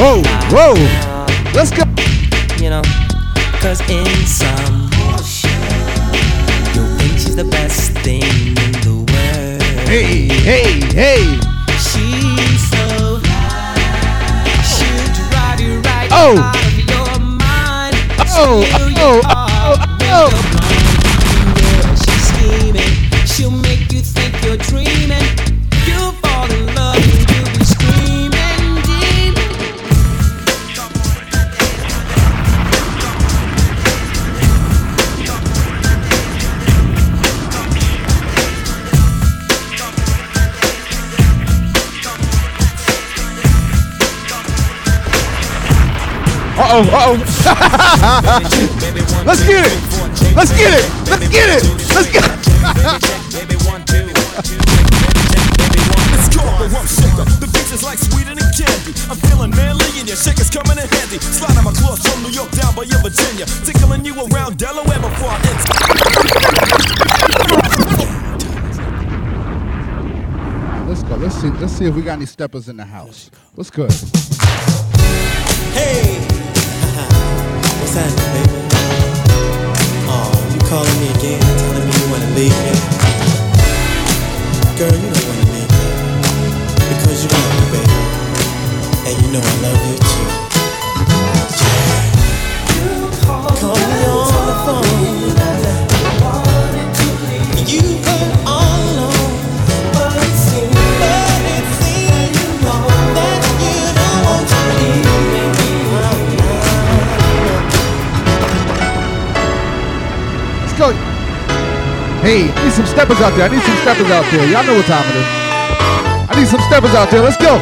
Whoa, whoa. Let's go. You know, cause in some, you think she's the best thing in the world. Hey, hey, hey. She's so high, she'll drive you right Oh. out of your mind. Oh, oh, your heart oh, oh, oh. Oh, uh oh. [LAUGHS] Let's get it. Let's get it. Let's get it. Let's get it. Go, the rump shaker. The beach is like sweeter than candy. I'm feeling manly and your shaker's coming in handy. Sliding my claws from New York down by your Virginia. Tickling you around Delaware before I enter. Let's go. Let's see. Let's see if we got any steppers in the house. What's good? Hey, happening, baby? Oh, you calling me steppers out there. I need some steppers out there. Y'all know what time it is. I need some steppers out there. Let's go.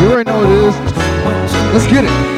You already know what it is. Let's get it.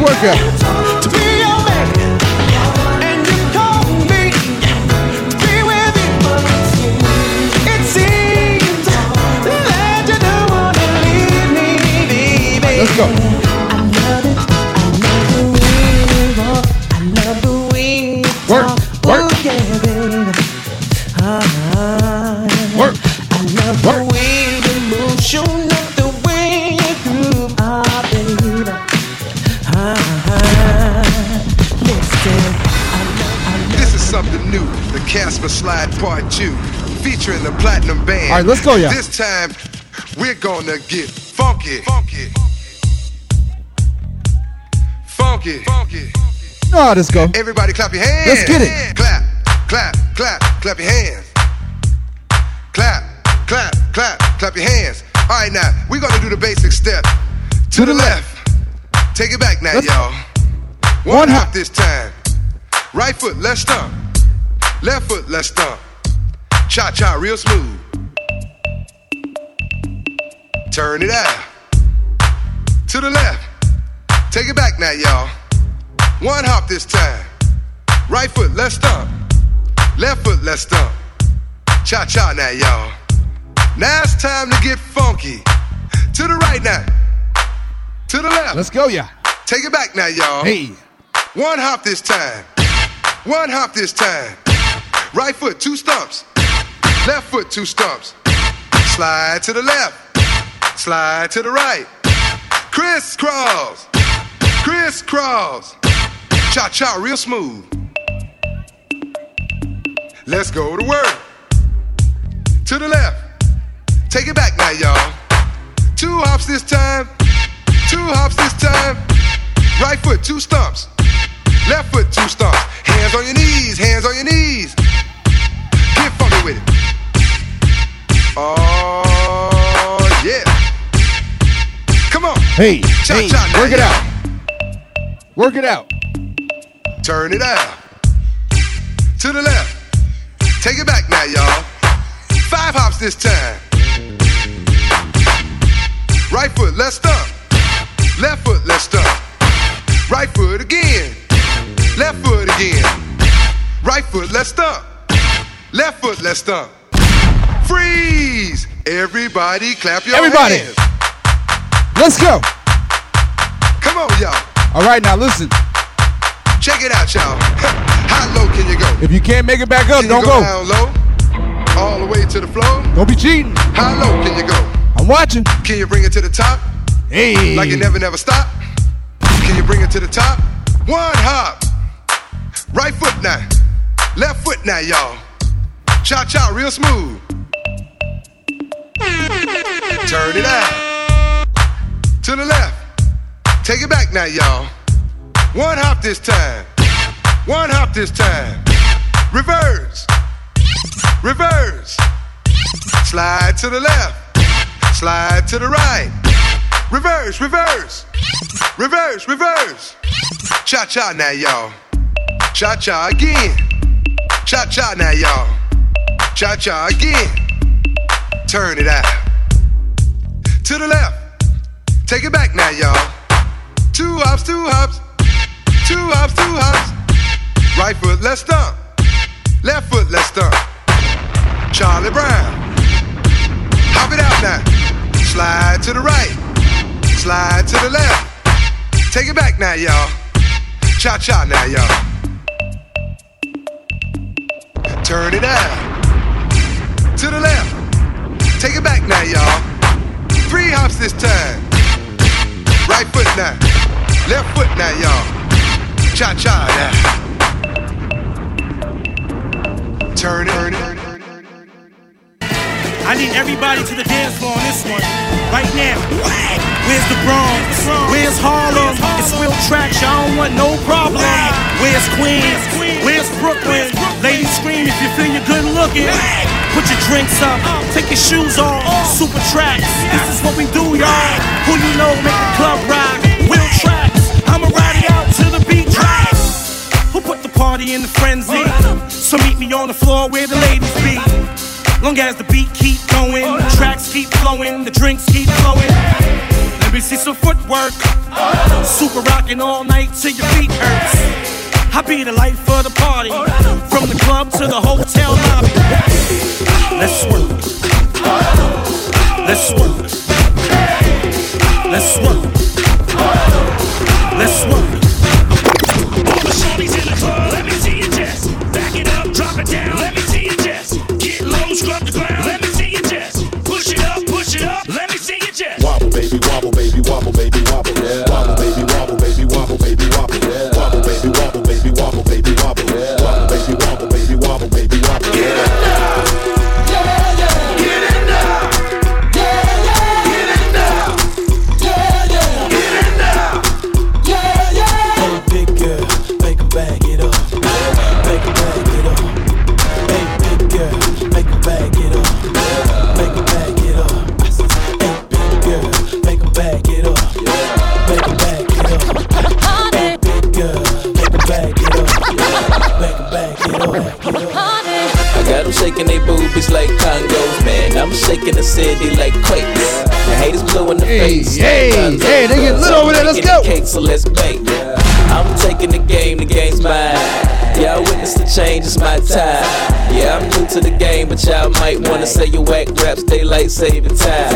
workout. Featuring the Platinum Band. All right, let's go, y'all. This time, we're gonna get funky. Funky. Funky. Funky. how this go. Everybody clap your hands. Let's get it. Clap, clap, clap, clap your hands. Clap, clap, clap, clap your hands. All right, now, we're gonna do the basic step. To the left. Take it back now, Let's- y'all. One hop this time. Right foot, let's stomp. Left foot, let's stomp. Cha cha, real smooth. Turn it out. To the left. Take it back now, y'all. One hop this time. Right foot, let's stomp. Left foot, let's stomp. Cha cha now, y'all. Now it's time to get funky. To the right now. To the left. Let's go, y'all. Take it back now, y'all. Hey. One hop this time. One hop this time. Right foot, two stumps. Left foot, two stumps. Slide to the left. Slide to the right. Crisscross. Crisscross. Cha cha, real smooth. Let's go to work. To the left. Take it back now, y'all. Two hops this time. Two hops this time. Right foot, two stumps. Left foot, two stumps. Hands on your knees, hands on your knees. Get funky with it. Oh, yeah. Come on. Hey, Cha hey, cha work it y'all. out. Work it out. Turn it out. To the left. Take it back now, y'all. Five hops this time. Right foot, let's stomp. Left foot, let's stomp. Right foot again. Left foot again. Right foot, let's stomp. Left foot, let's stomp. Freeze! Everybody clap your Everybody. hands. Let's go. Come on, y'all. All right, now listen. Check it out, y'all. [LAUGHS] How low can you go? If you can't make it back up, Can don't you go, go. down low? All the way to the floor? Don't be cheating. How low can you go? I'm watching. Can you bring it to the top? Hey. Like you never, never stop? Can you bring it to the top? One hop. Right foot now. Left foot now, y'all. Cha cha, real smooth. Turn it out. To the left. Take it back now, y'all. One hop this time. One hop this time. Reverse. Reverse. Slide to the left. Slide to the right. Reverse, reverse. Reverse, reverse. Cha cha now, y'all. Cha cha again. Cha cha now, y'all. Cha cha again. Turn it out. To the left. Take it back now, y'all. Two hops, two hops. Two hops, two hops. Right foot, let's stomp. Left foot, let's stomp. Charlie Brown. Hop it out now. Slide to the right. Slide to the left. Take it back now, y'all. Cha cha now, y'all. Turn it out. To the left. It back now, y'all. Three hops this time. Right foot now. Left foot now, y'all. Cha cha now. Turn it. Turn it. I need everybody to the dance floor on this one. Right now. Where's the Bronx? Where's Harlem? It's real tracks, y'all don't want no problem. Where's Queens? Where's Brooklyn? Ladies scream if you feel you're good looking. Put your drinks up, take your shoes off. Super tracks, this is what we do, y'all. Who you know make the club rock? Real tracks, I'ma ride it out to the beat drop. Who put the party in the frenzy? So meet me on the floor where the ladies be. Long as the beat keep going, the tracks keep flowing, the drinks keep flowing. Busy some footwork. Super rocking all night till your feet hurts. I be the life of the party. From the club to the hotel lobby. Let's work. Let's work. Let's work. Let's work. Hey, hey, hey, they get lit over there. Let's go. So let's bake. I'm taking the game. The game's mine. Yeah, I witness the change, it's my time. Yeah, I'm new to the game, but y'all might wanna say you whack raps, daylight saving time.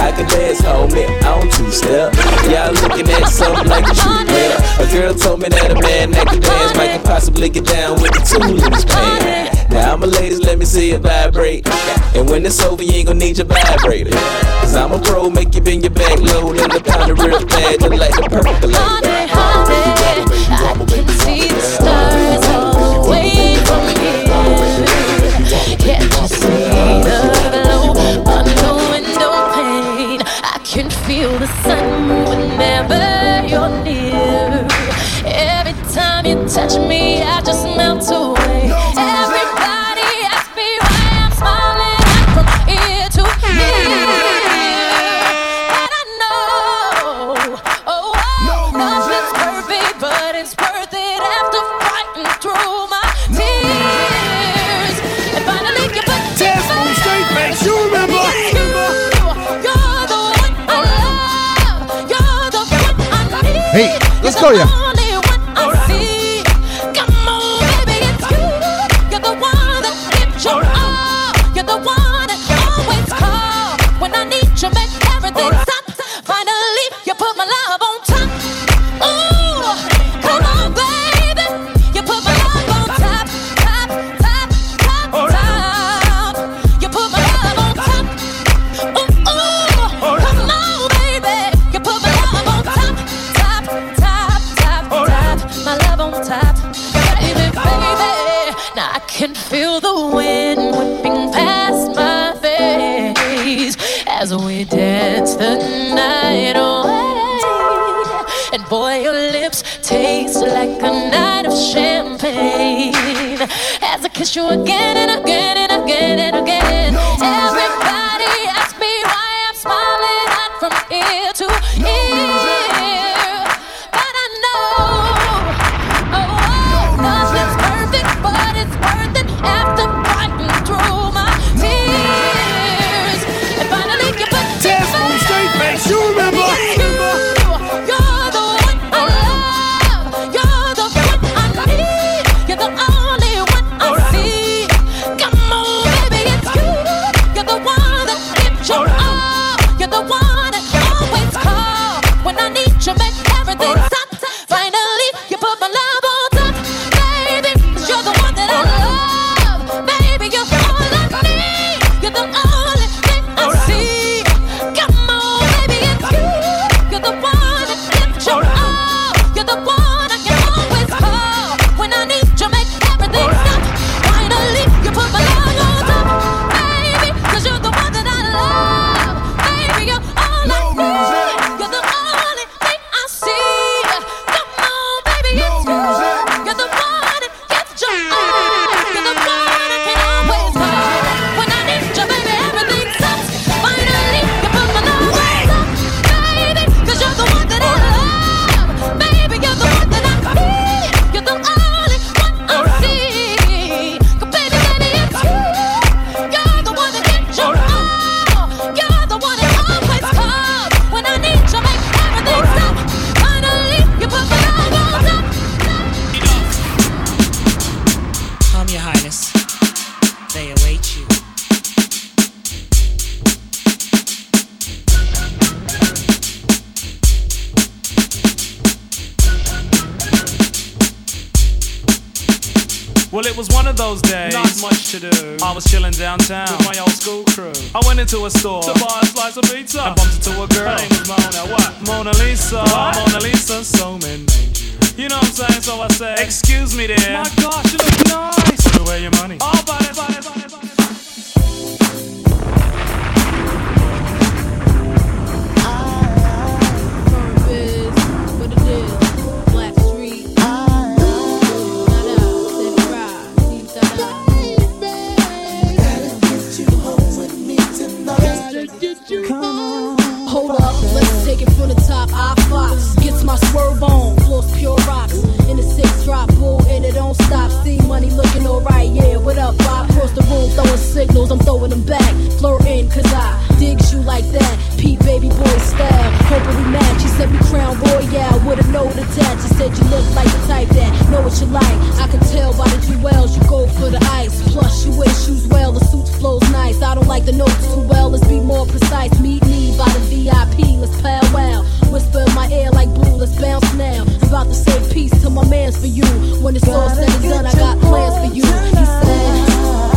I can dance, homie, I don't two step. Y'all looking at something like a true player. A girl told me that a man that can dance might can possibly get down with the tool in his pants. Now, I'm a ladies, let me see you vibrate. And when it's over, you ain't gonna need your vibrator. Cause I'm a pro, make you bend your back low. Let the pound of real bad, look like the perfect lady. Honey, I can see the stars all from here. Can't you see? Hey, let's go, yeah. you again. royal style. Hoping we match. She said we crown royal with a note attached. She said you look like the type that know what you like. I can tell by the jewels you go for the ice. Plus you wear shoes well, the suit flows nice. I don't like the notes too well. Let's be more precise. Meet me by the VIP. Let's powwow. Whisper in my ear like blue. Let's bounce now. I'm about to say peace to my man's for you. When it's all said and done, I got plans for you. He said.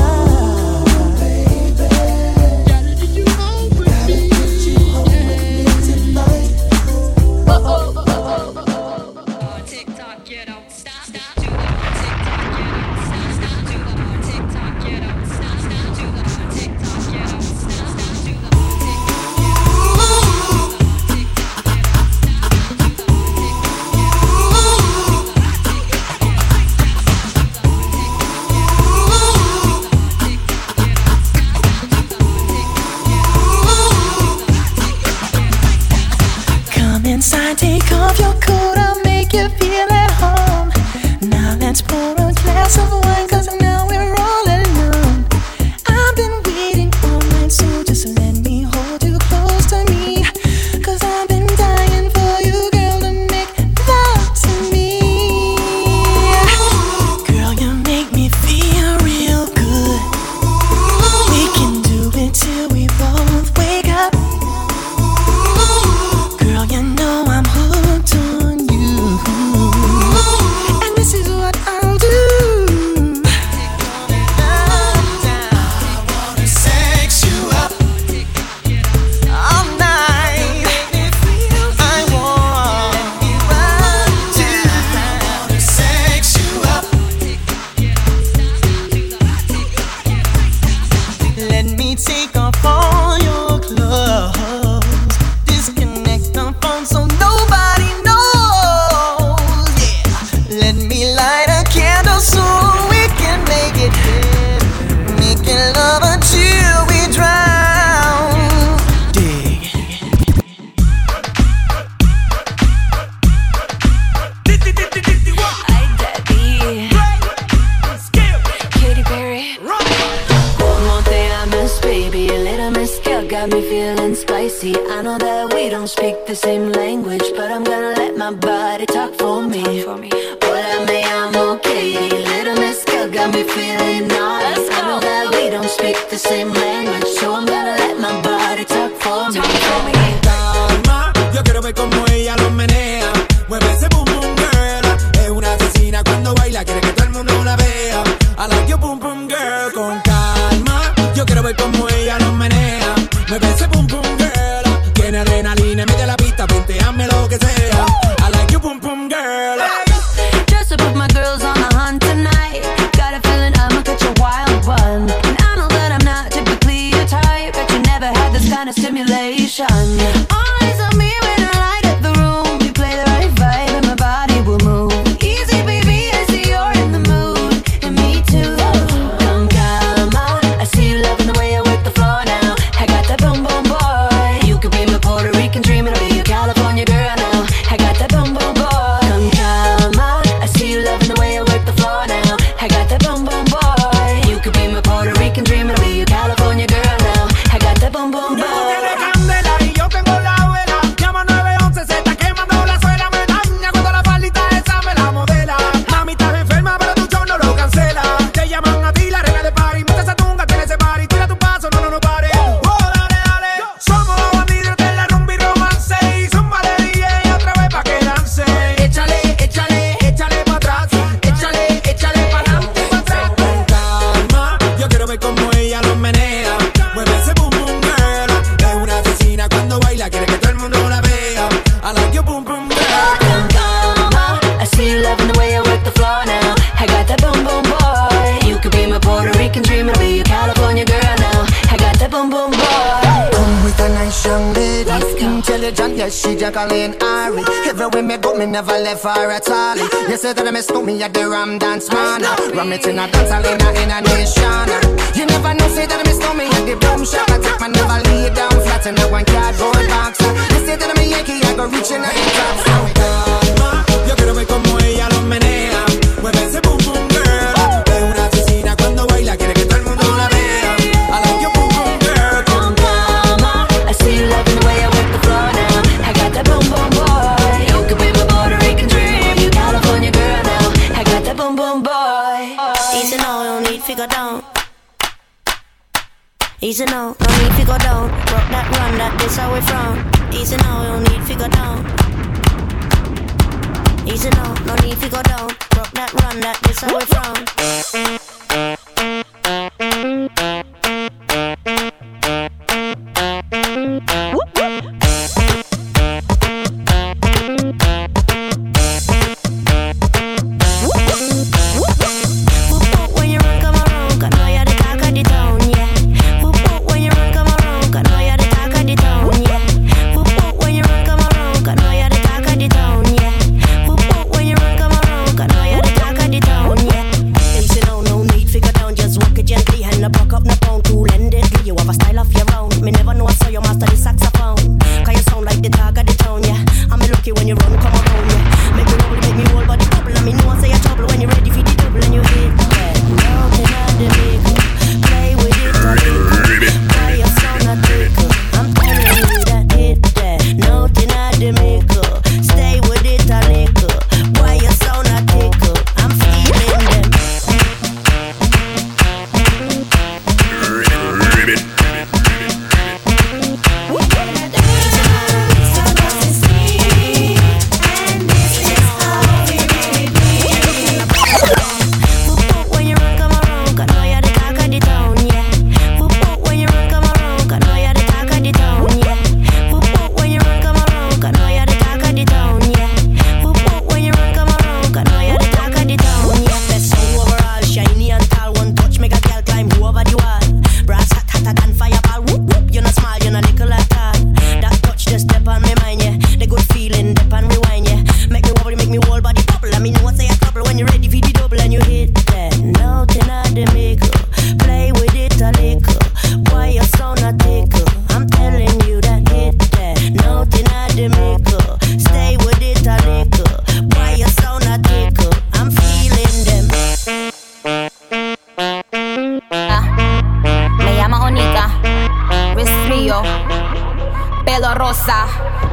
It in a dance hall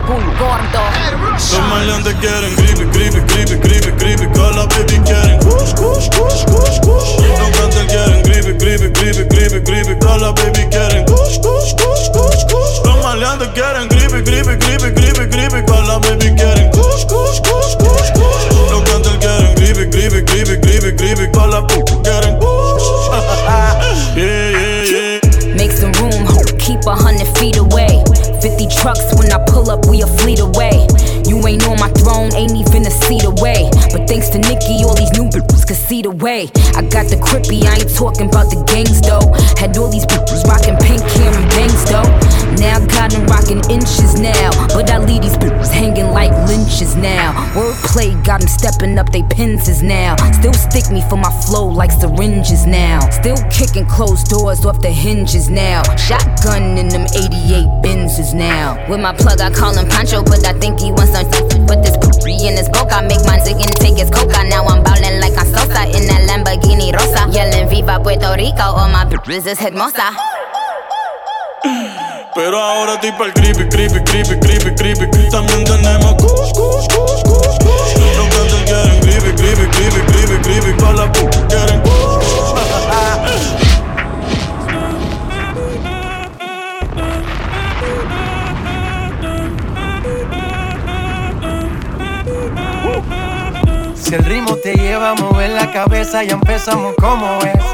cool gordo. Los maleantes quieren gripe, gripe, gripe. Todas las baby quieren kush, kush, kush, kush, kush. Los cantantes quieren gripe, gripe, gripe, gripe, gripe. Todas las baby quieren kush, kush, kush, kush, kush. Los maleantes quieren gripe, gripe, gripe, gripe, gripe. Todas las baby quieren kush, kush, kush, kush, kush. Los cantantes quieren gripe, gripe, gripe, gripe, gripe. Todas las baby quieren kush. Yeah, yeah, yeah. Make some room, keep a hundred feet away. 50 trucks when I pull up, we a fleet away. You ain't on my throne, ain't even a seat away. But thanks to Nikki, all these new bitches could see the way. I got the crippy, I ain't talking about the gangs though. Had all these bitches rocking pink hair and bangs though. Now got them rocking inches now. But I leave these bitches hanging like lynches now. Wordplay got them stepping up they penses now. Still stick me for my flow like syringes now. Still kicking closed doors off the hinges now. Shotgun in them 88 Benzes now. With my plug, I call him Pancho, but I think he wants some Put this poopy in his boca, make my zig and take his coca. Now I'm ballin' like I'm Sosa in that Lamborghini Rosa. Yelling Viva Puerto Rico, all my bitches is hermosa. Pero ahora estoy pa'l creepy, creepy, creepy, creepy, creepy. También tenemos kush, kush, kush, kush, kush. Los cantantes quieren creepy, creepy, creepy, creepy, creepy. Pa' la pu quieren kush. Si el ritmo te lleva a mover la cabeza, ya empezamos como es.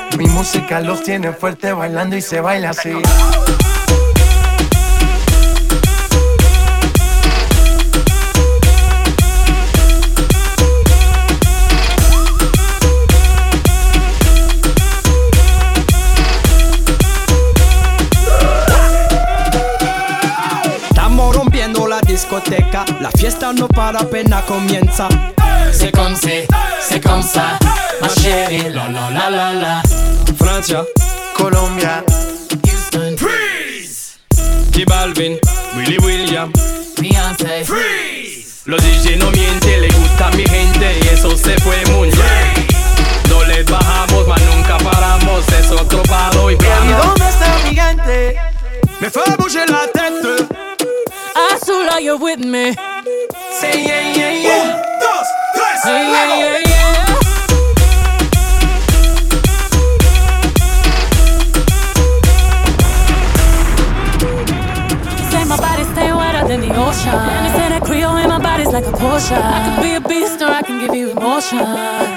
Mi música los tiene fuerte bailando y se baila así. Discoteca, la fiesta no para apenas comienza. C'est comme c'est, c'est comme ça, ma chérie, la la la la la. Francia, Colombia, Houston, Freeze. J Balvin, Willy William, Beyoncé, Los DJ no mienten, le gusta a mi gente y eso se fue muy bien. No les bajamos, mas nunca paramos, es otro palo y ¿Y plano. dónde está mi gente? Me fait bouger la tête. Azul, are you with me? Say yeah, yeah, yeah. dos, tres, Yeah, yeah, yeah, yeah. Say my body stay wetter than the ocean. And they say that Creole in my body's like a Porsche. I could be a beast or I can give you emotion.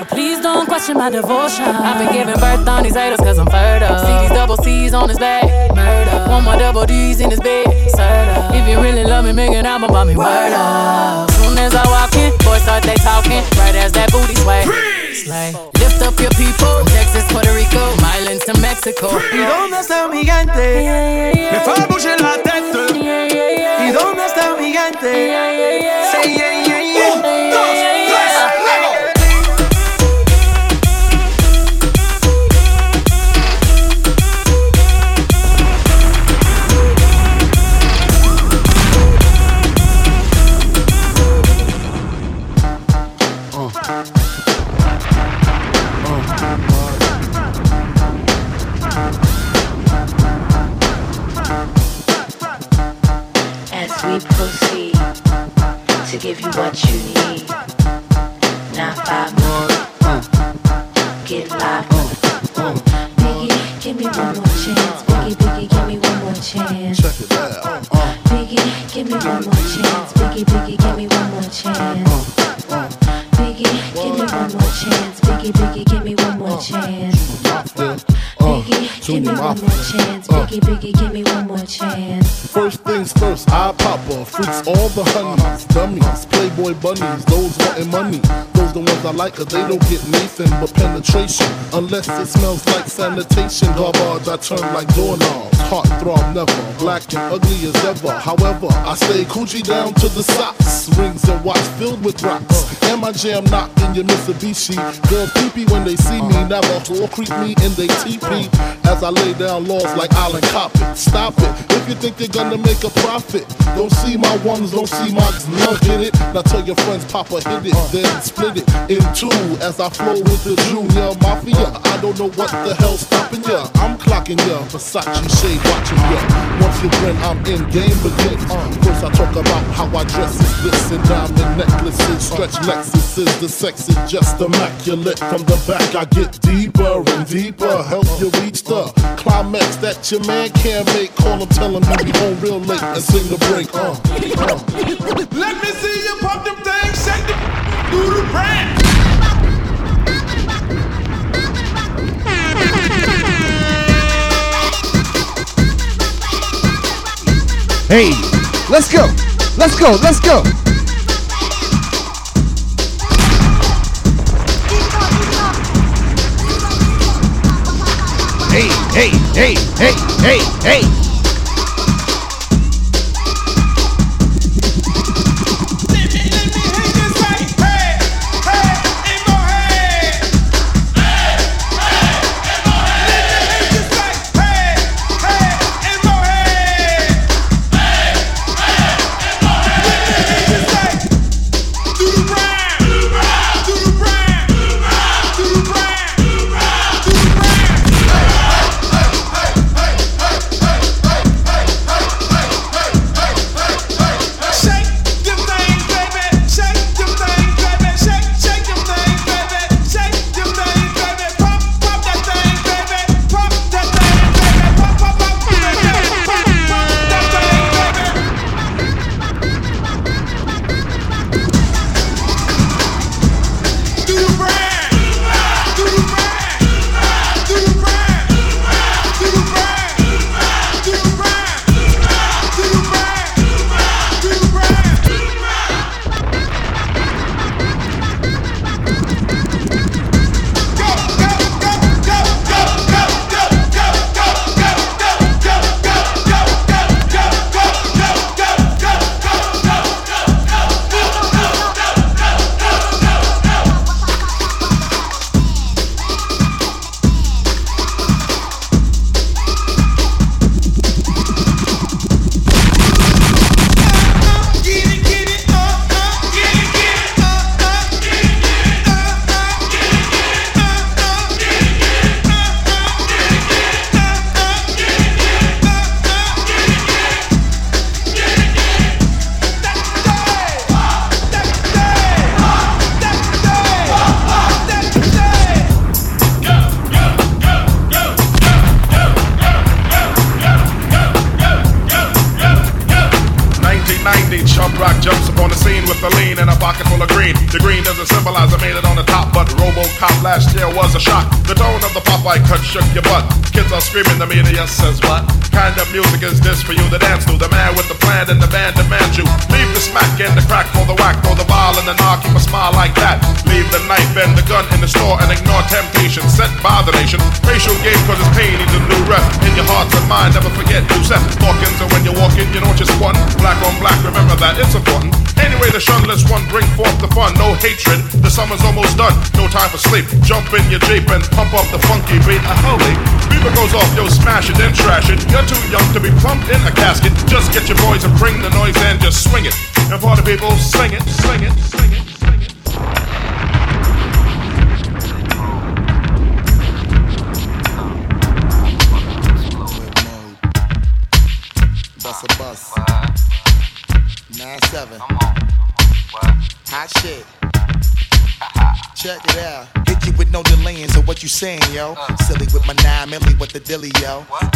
Please don't question my devotion. I've been giving birth on these haters cause I'm fertile. See these double C's on his back. Murder. One more double D's in his bed. Serta. If you really love me, make an album about me. Word up. Soon as I walk in, boys start they talking. Right as that booty sway. Slay. Lift up your people. From Texas, Puerto Rico, Milan to Mexico. ¿Y dónde está mi gente? Me fait bouger la tête. ¿Y dónde está mi gente? It smells like sanitation. Garbage, I turn like doorknobs. Heart throb never, black and ugly as ever. However, I stay coochie down to the socks. Rings and watch filled with rocks. And my jam knocked in your Mitsubishi. Girls creepy when they see me, never whore creep me in they teepee. As I lay down laws like Island Coppet. Stop it, if you think you're gonna make a profit. Don't see my ones, don't see my love hit it. Now tell your friends, Papa hit it, then split it in two. As I flow with the Junior Mafia, I don't know what the hell's stopping ya. I'm clocking ya, Versace shade watching ya. Once you grin, I'm in game again. First I talk about how I dress is this and diamond necklaces, stretch Lexuses. The sex is just immaculate. From the back I get deeper and deeper, help you reach the climax that your man can't make. Call him, tell him you be home real late and sing the break. Uh, uh. Let me see you pump them things, shake the do the brand. Hey, let's go. Let's go. Let's go. Hey, hey, hey, hey, hey, hey. The media says what? Kind of music is this for you to dance to? The man with the plan and the band demands you. Leave the smack and the crack for the whack, throw the ball and the knock, keep a smile like that. Leave the knife and the gun in the store and ignore temptation sent by the nation. Racial game cause it's pain needs a new rep. In your hearts and mind, never forget you set Hawkins and when you walk in, you know what you're squatting. Black on black, remember that, it's important. Anyway, the shunless one bring forth the fun. No hatred, the summer's almost done. No time for sleep. Jump in your Jeep and pump up the funky beat. A holy beaver goes off, yo, smash it, then trash it. You're too young to be plumped in a casket. Just get your boys and bring the noise and just swing it. And for the people, sing it, sing it, sing it. You saying, yo? Silly with my nine milli with the dilly, yo.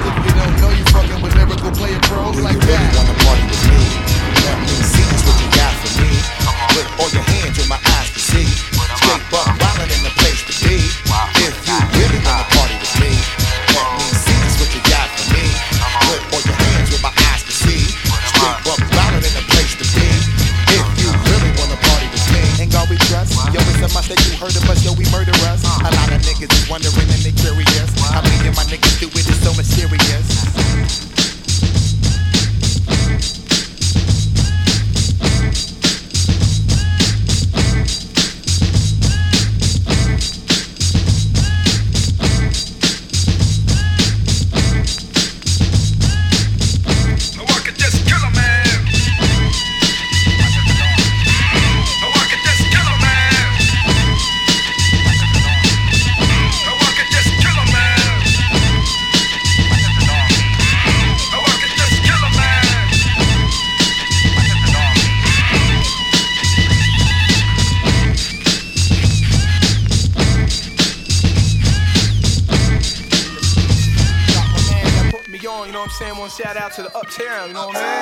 If you don't know, you fucking with lyrical player pros like that. wanna party with me? Let me see what you got for me. Uh-huh. Put all your hands where my eyes can see. Straight buck uh-huh. wildin' in the place to be. If you uh-huh. really wanna party with me, let me see what you got for me. Put all your hands where my eyes can see. Straight buck wildin' in the place to be. If you really wanna party with me, ain't God we trust. Yo, it's a must that you heard of us, yo, we murder us. A lot of niggas is wondering uptown, you know what I mean?